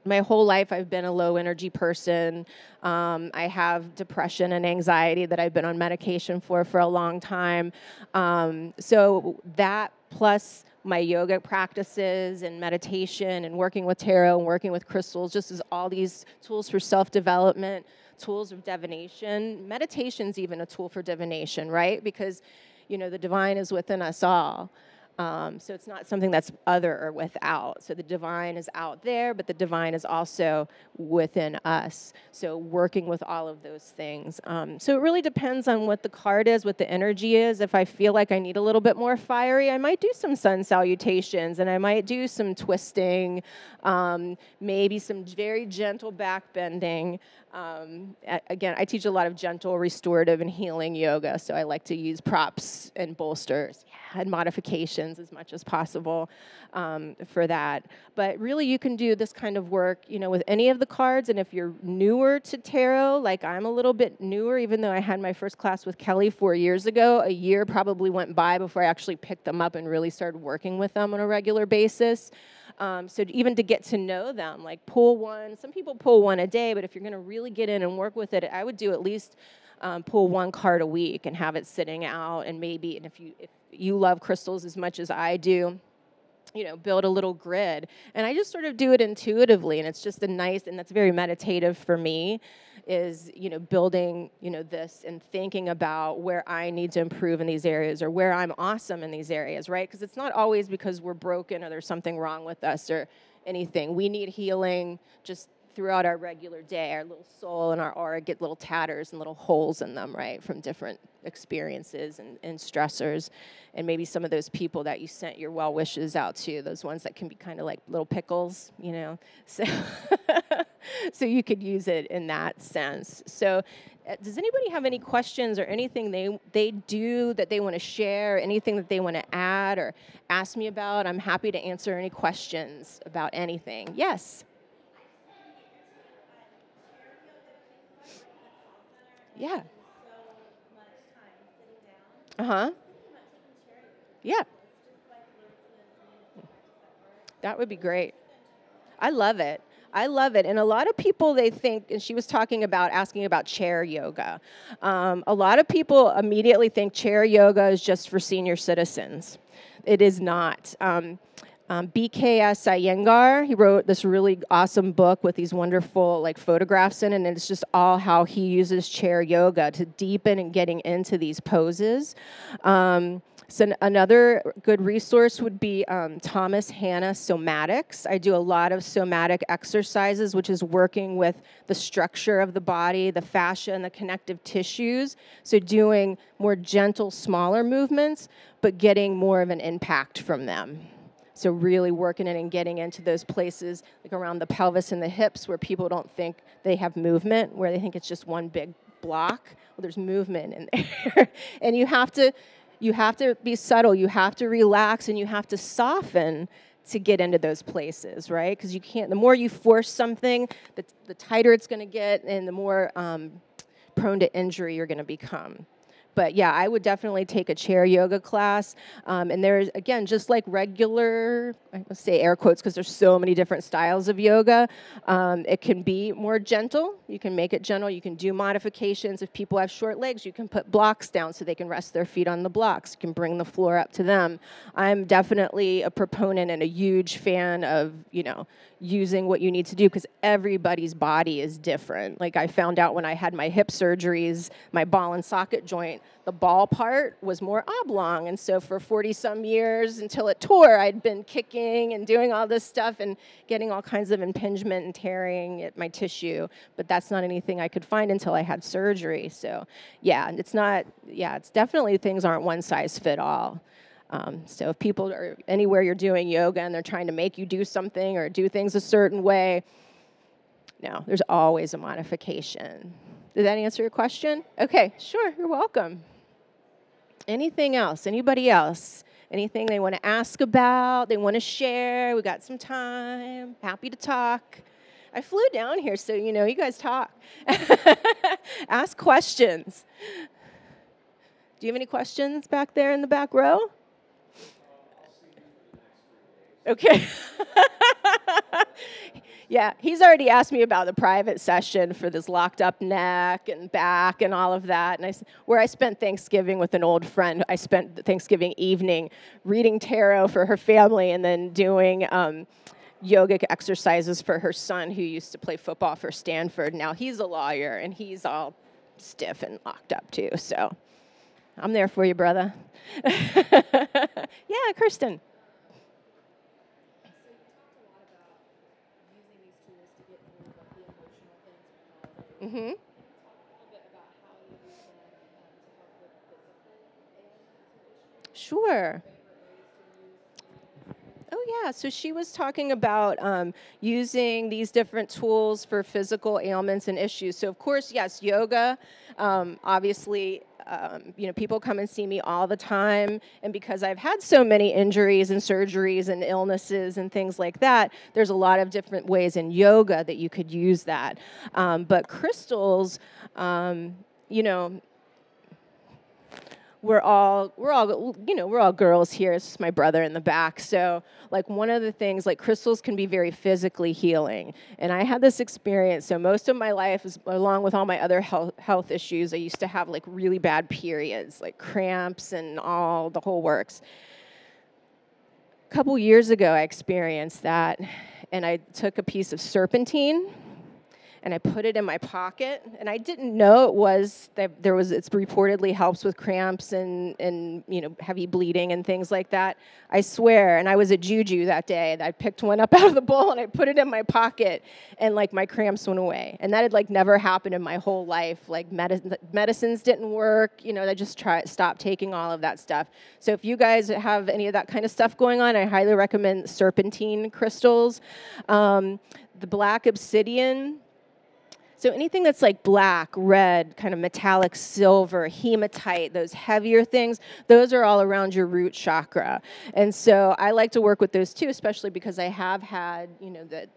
my whole life I've been a low energy person. Um, I have depression and anxiety that I've been on medication for for a long time. Um, so that plus my yoga practices and meditation and working with tarot and working with crystals, just as all these tools for self development, tools of divination. Meditation's even a tool for divination, right? Because, you know, the divine is within us all. Um, so it's not something that's other or without. So the divine is out there, but the divine is also within us. So working with all of those things. Um, so it really depends on what the card is, what the energy is. If I feel like I need a little bit more fiery, I might do some sun salutations and I might do some twisting, um, maybe some very gentle back bending. Um, again, I teach a lot of gentle, restorative, and healing yoga, so I like to use props and bolsters and modifications as much as possible um, for that. But really, you can do this kind of work, you know, with any of the cards. And if you're newer to tarot, like I'm a little bit newer, even though I had my first class with Kelly four years ago, a year probably went by before I actually picked them up and really started working with them on a regular basis. Um, so even to get to know them, like pull one. Some people pull one a day, but if you're going to really get in and work with it, I would do at least um, pull one card a week and have it sitting out. And maybe, and if you if you love crystals as much as I do, you know, build a little grid. And I just sort of do it intuitively, and it's just a nice, and that's very meditative for me is you know building you know this and thinking about where i need to improve in these areas or where i'm awesome in these areas right because it's not always because we're broken or there's something wrong with us or anything we need healing just throughout our regular day our little soul and our aura get little tatters and little holes in them right from different experiences and, and stressors and maybe some of those people that you sent your well wishes out to those ones that can be kind of like little pickles you know so so you could use it in that sense. So, uh, does anybody have any questions or anything they they do that they want to share, anything that they want to add or ask me about? I'm happy to answer any questions about anything. Yes. Yeah. Uh huh. Yeah. That would be great. I love it. I love it. And a lot of people, they think, and she was talking about asking about chair yoga. Um, a lot of people immediately think chair yoga is just for senior citizens. It is not. Um, um, BKS Iyengar, he wrote this really awesome book with these wonderful like photographs in and it's just all how he uses chair yoga to deepen and getting into these poses. Um, so another good resource would be um, Thomas Hanna Somatics. I do a lot of somatic exercises, which is working with the structure of the body, the fascia, and the connective tissues. So doing more gentle, smaller movements, but getting more of an impact from them. So really working in and getting into those places like around the pelvis and the hips where people don't think they have movement, where they think it's just one big block. Well, there's movement in there. and you have to you have to be subtle, you have to relax, and you have to soften to get into those places, right? Because you can't, the more you force something, the, the tighter it's going to get and the more um, prone to injury you're going to become but yeah, I would definitely take a chair yoga class. Um, and there's, again, just like regular, I must say air quotes because there's so many different styles of yoga, um, it can be more gentle. You can make it gentle. You can do modifications. If people have short legs, you can put blocks down so they can rest their feet on the blocks. You can bring the floor up to them. I'm definitely a proponent and a huge fan of, you know, using what you need to do because everybody's body is different. Like I found out when I had my hip surgeries, my ball and socket joint, the ball part was more oblong. And so for 40 some years until it tore, I'd been kicking and doing all this stuff and getting all kinds of impingement and tearing at my tissue. But that's not anything I could find until I had surgery. So yeah, it's not, yeah, it's definitely things aren't one size fit all. Um, so if people are anywhere you're doing yoga and they're trying to make you do something or do things a certain way, no, there's always a modification. Did that answer your question? Okay, sure, you're welcome. Anything else? Anybody else? Anything they want to ask about, they want to share? We got some time. Happy to talk. I flew down here so you know you guys talk. ask questions. Do you have any questions back there in the back row? Okay. yeah, he's already asked me about the private session for this locked up neck and back and all of that. And I, where I spent Thanksgiving with an old friend, I spent Thanksgiving evening reading tarot for her family and then doing um, yogic exercises for her son who used to play football for Stanford. Now he's a lawyer and he's all stiff and locked up too. So I'm there for you, brother. yeah, Kirsten. Mm-hmm. Sure. Oh, yeah. So she was talking about um, using these different tools for physical ailments and issues. So, of course, yes, yoga um, obviously um, you know, people come and see me all the time, and because I've had so many injuries and surgeries and illnesses and things like that, there's a lot of different ways in yoga that you could use that. Um, but crystals, um, you know, we're all we're all you know we're all girls here. It's just my brother in the back. So like one of the things like crystals can be very physically healing. And i had this experience. So most of my life is along with all my other health, health issues i used to have like really bad periods like cramps and all the whole works. A couple years ago i experienced that and i took a piece of serpentine and I put it in my pocket. And I didn't know it was that there was. It's reportedly helps with cramps and and you know heavy bleeding and things like that. I swear. And I was at Juju that day. I picked one up out of the bowl and I put it in my pocket, and like my cramps went away. And that had like never happened in my whole life. Like medicine, medicines didn't work. You know, I just try stopped taking all of that stuff. So if you guys have any of that kind of stuff going on, I highly recommend serpentine crystals. Um, the black obsidian so anything that's like black, red, kind of metallic silver, hematite, those heavier things, those are all around your root chakra. And so I like to work with those too, especially because I have had, you know, the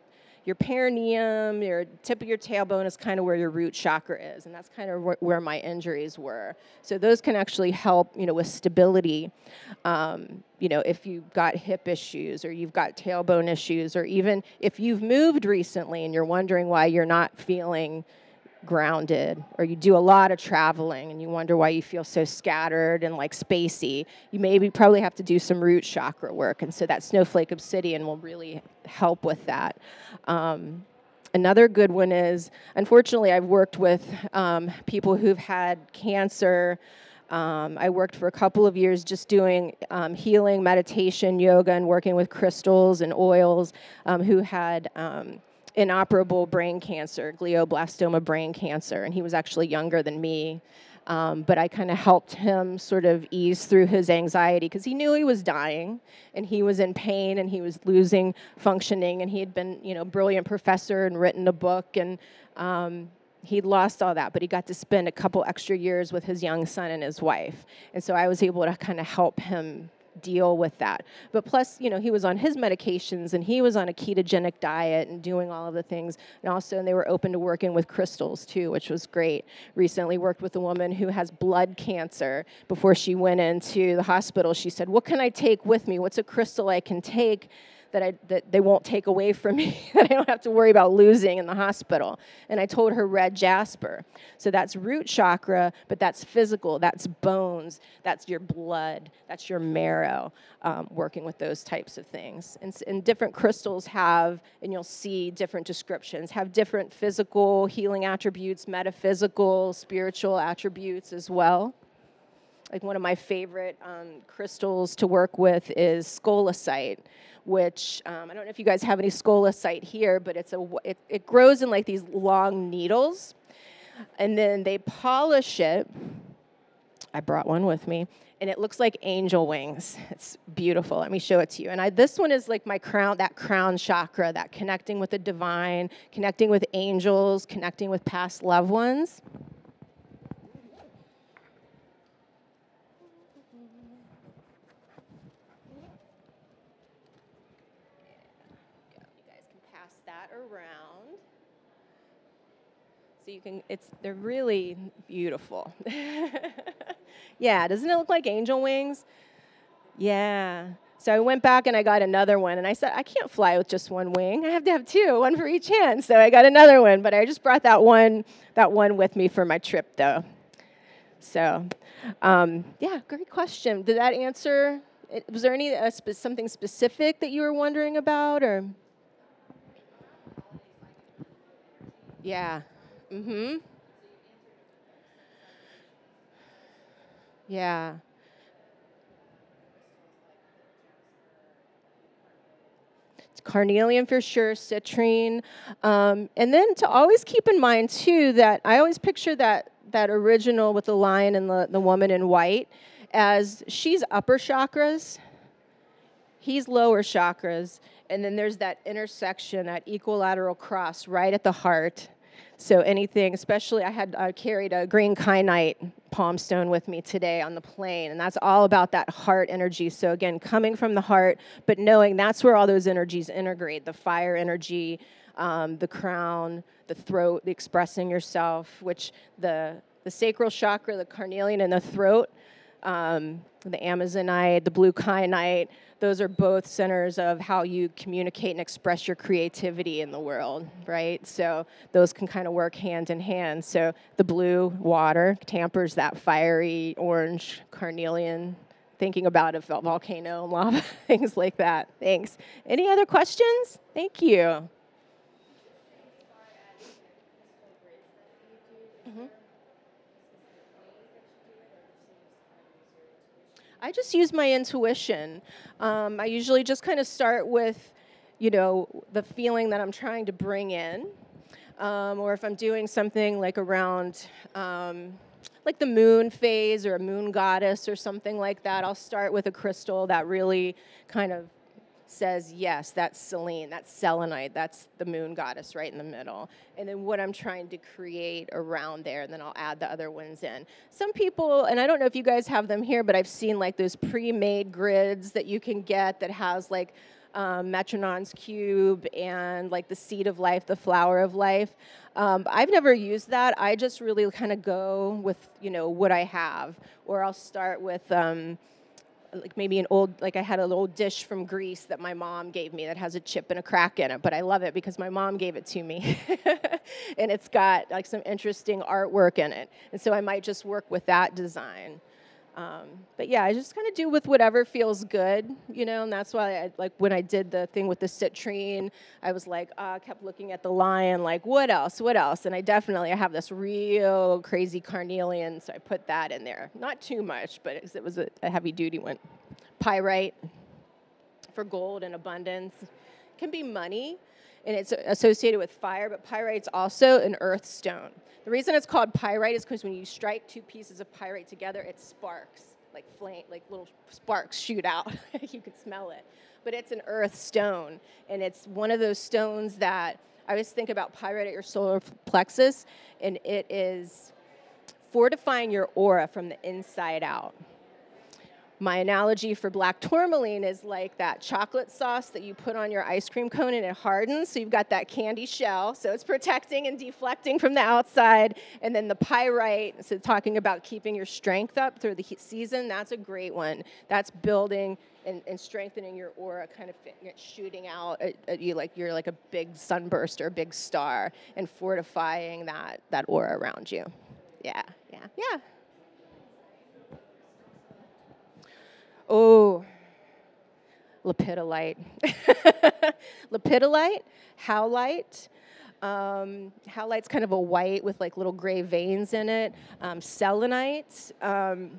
your perineum, your tip of your tailbone is kind of where your root chakra is, and that's kind of wh- where my injuries were. So those can actually help, you know, with stability. Um, you know, if you've got hip issues or you've got tailbone issues, or even if you've moved recently and you're wondering why you're not feeling grounded or you do a lot of traveling and you wonder why you feel so scattered and like spacey you maybe probably have to do some root chakra work and so that snowflake obsidian will really help with that. Um, another good one is unfortunately i've worked with um, people who've had cancer. Um, I worked for a couple of years just doing um, healing, meditation, yoga, and working with crystals and oils um, who had um, inoperable brain cancer, glioblastoma brain cancer, and he was actually younger than me. Um, but I kind of helped him sort of ease through his anxiety because he knew he was dying and he was in pain and he was losing functioning and he had been, you know, brilliant professor and written a book and um, he'd lost all that, but he got to spend a couple extra years with his young son and his wife. And so I was able to kind of help him deal with that. But plus, you know, he was on his medications and he was on a ketogenic diet and doing all of the things. And also, and they were open to working with crystals too, which was great. Recently worked with a woman who has blood cancer. Before she went into the hospital, she said, What can I take with me? What's a crystal I can take? That, I, that they won't take away from me, that I don't have to worry about losing in the hospital. And I told her red jasper. So that's root chakra, but that's physical, that's bones, that's your blood, that's your marrow, um, working with those types of things. And, and different crystals have, and you'll see different descriptions, have different physical healing attributes, metaphysical, spiritual attributes as well like one of my favorite um, crystals to work with is scolecite which um, I don't know if you guys have any scolecite here, but it's a it, it grows in like these long needles, and then they polish it. I brought one with me, and it looks like angel wings. It's beautiful. Let me show it to you. And I, this one is like my crown, that crown chakra, that connecting with the divine, connecting with angels, connecting with past loved ones. around. So you can, it's, they're really beautiful. yeah, doesn't it look like angel wings? Yeah. So I went back and I got another one, and I said, I can't fly with just one wing. I have to have two, one for each hand. So I got another one, but I just brought that one, that one with me for my trip, though. So, um, yeah, great question. Did that answer? Was there any uh, spe- something specific that you were wondering about, or? Yeah. Mm-hmm. Yeah. It's carnelian for sure, citrine. Um, and then to always keep in mind, too, that I always picture that, that original with the lion and the, the woman in white as she's upper chakras, he's lower chakras, and then there's that intersection, that equilateral cross right at the heart. So anything, especially I had I carried a green kyanite palm stone with me today on the plane, and that's all about that heart energy. So again, coming from the heart, but knowing that's where all those energies integrate: the fire energy, um, the crown, the throat, the expressing yourself, which the the sacral chakra, the carnelian, and the throat um, the Amazonite, the blue kyanite, those are both centers of how you communicate and express your creativity in the world, right? So those can kind of work hand in hand. So the blue water tampers that fiery orange carnelian, thinking about a volcano and lava, things like that. Thanks. Any other questions? Thank you. I just use my intuition. Um, I usually just kind of start with, you know, the feeling that I'm trying to bring in. Um, or if I'm doing something like around, um, like the moon phase or a moon goddess or something like that, I'll start with a crystal that really kind of says, yes, that's Selene, that's selenite, that's the moon goddess right in the middle. And then what I'm trying to create around there, and then I'll add the other ones in. Some people, and I don't know if you guys have them here, but I've seen like those pre made grids that you can get that has like um, Metatron's cube and like the seed of life, the flower of life. Um, I've never used that. I just really kind of go with you know what I have, or I'll start with. Um, like maybe an old like I had an old dish from Greece that my mom gave me that has a chip and a crack in it, but I love it because my mom gave it to me. and it's got like some interesting artwork in it. And so I might just work with that design. Um, but yeah, I just kind of do with whatever feels good, you know, and that's why I like when I did the thing with the citrine, I was like, uh, kept looking at the lion, like, what else, what else? And I definitely I have this real crazy carnelian, so I put that in there. Not too much, but it was a, a heavy duty one. Pyrite for gold and abundance. Can be money, and it's associated with fire, but pyrite's also an earth stone. The reason it's called pyrite is because when you strike two pieces of pyrite together, it sparks, like flame, like little sparks shoot out. you can smell it. But it's an earth stone, and it's one of those stones that I always think about pyrite at your solar plexus, and it is fortifying your aura from the inside out. My analogy for black tourmaline is like that chocolate sauce that you put on your ice cream cone and it hardens. So you've got that candy shell, so it's protecting and deflecting from the outside. And then the pyrite, so talking about keeping your strength up through the season, that's a great one. That's building and, and strengthening your aura, kind of shooting out at, at, you like you're like a big sunburst or a big star, and fortifying that that aura around you. Yeah, yeah, yeah. Oh, lepidolite. lepidolite, howlite. Um, howlite's kind of a white with like little gray veins in it. Um, selenite. Um,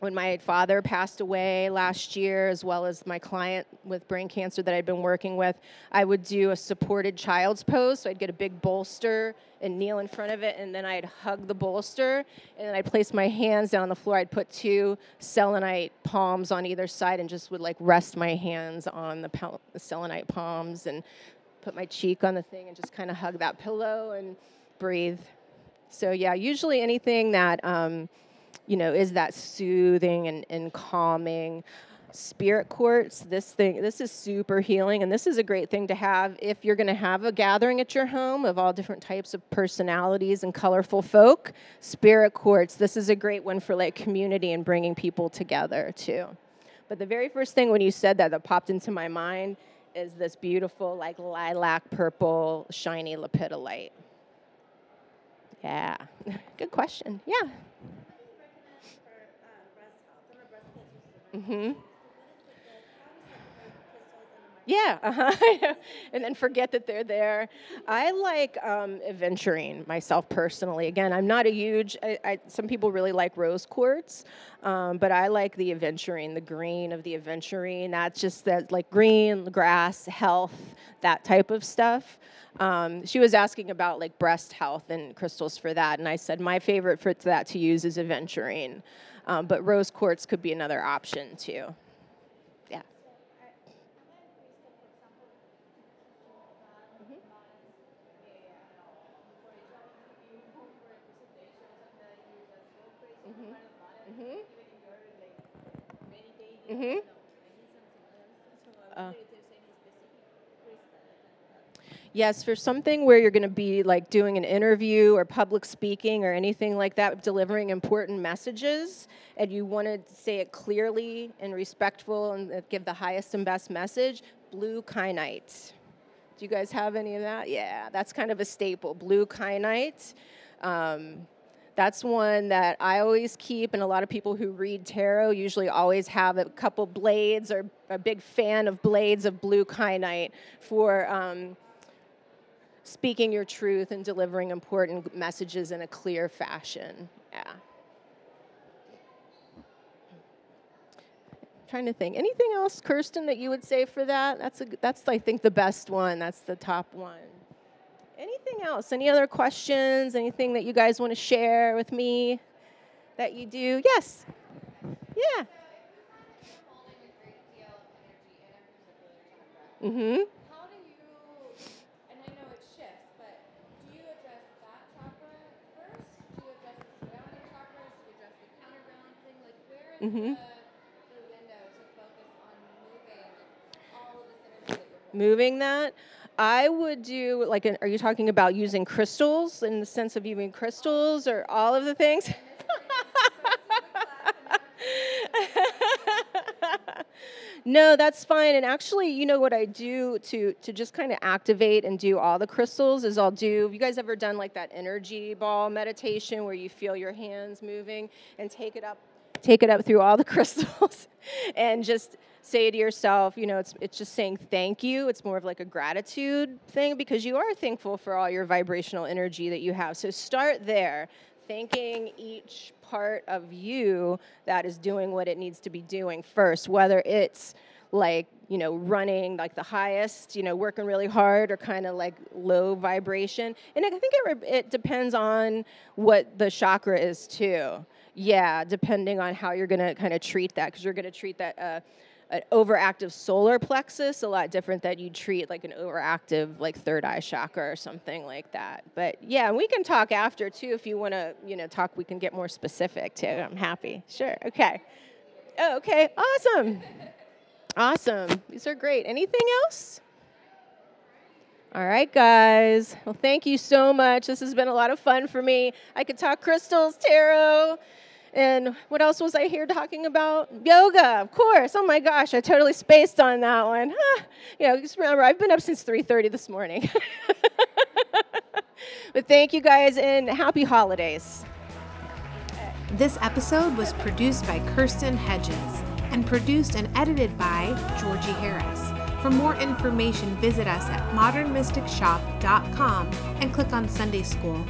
when my father passed away last year, as well as my client with brain cancer that I'd been working with, I would do a supported child's pose. So I'd get a big bolster and kneel in front of it, and then I'd hug the bolster, and then I'd place my hands down on the floor. I'd put two selenite palms on either side and just would like rest my hands on the, pel- the selenite palms and put my cheek on the thing and just kind of hug that pillow and breathe. So, yeah, usually anything that. Um, you know, is that soothing and, and calming. Spirit quartz, this thing, this is super healing, and this is a great thing to have if you're going to have a gathering at your home of all different types of personalities and colorful folk. Spirit quartz, this is a great one for like community and bringing people together too. But the very first thing when you said that that popped into my mind is this beautiful, like lilac purple, shiny lepidolite. Yeah, good question. Yeah. Mm-hmm. Yeah, uh-huh. and then forget that they're there. I like um, aventurine myself personally. Again, I'm not a huge. I, I, some people really like rose quartz, um, but I like the aventurine, the green of the aventurine. That's just that like green grass, health, that type of stuff. Um, she was asking about like breast health and crystals for that, and I said my favorite for that to use is aventurine. Um, but rose quartz could be another option too. Yeah. Mm-hmm. Mm-hmm. Mm-hmm. Uh. Yes, for something where you're going to be like doing an interview or public speaking or anything like that, delivering important messages, and you want to say it clearly and respectful and give the highest and best message, blue kyanite. Do you guys have any of that? Yeah, that's kind of a staple. Blue kyanite. Um, that's one that I always keep, and a lot of people who read tarot usually always have a couple blades or a big fan of blades of blue kyanite for. Um, speaking your truth and delivering important messages in a clear fashion. Yeah. trying to think. Anything else, Kirsten, that you would say for that? That's a, that's I think the best one. That's the top one. Anything else? Any other questions? Anything that you guys want to share with me that you do? Yes. Yeah. Mhm. Mm-hmm. moving that i would do like an, are you talking about using crystals in the sense of using crystals or all of the things no that's fine and actually you know what i do to to just kind of activate and do all the crystals is i'll do you guys ever done like that energy ball meditation where you feel your hands moving and take it up take it up through all the crystals and just say to yourself, you know, it's, it's just saying thank you. It's more of like a gratitude thing because you are thankful for all your vibrational energy that you have. So start there, thanking each part of you that is doing what it needs to be doing first, whether it's like you know running like the highest you know working really hard or kind of like low vibration and i think it, it depends on what the chakra is too yeah, depending on how you're going to kind of treat that, because you're going to treat that uh, an overactive solar plexus a lot different than you treat like an overactive like third eye chakra or something like that. But yeah, we can talk after too if you want to, you know, talk. We can get more specific too. I'm happy. Sure. Okay. Oh, okay. Awesome. Awesome. These are great. Anything else? All right, guys. Well, thank you so much. This has been a lot of fun for me. I could talk crystals, tarot, and what else was I here talking about? Yoga, of course. Oh my gosh, I totally spaced on that one. Huh. You know, just remember, I've been up since 3:30 this morning. but thank you guys, and happy holidays. This episode was produced by Kirsten Hedges and produced and edited by Georgie Harris. For more information, visit us at modernmysticshop.com and click on Sunday School.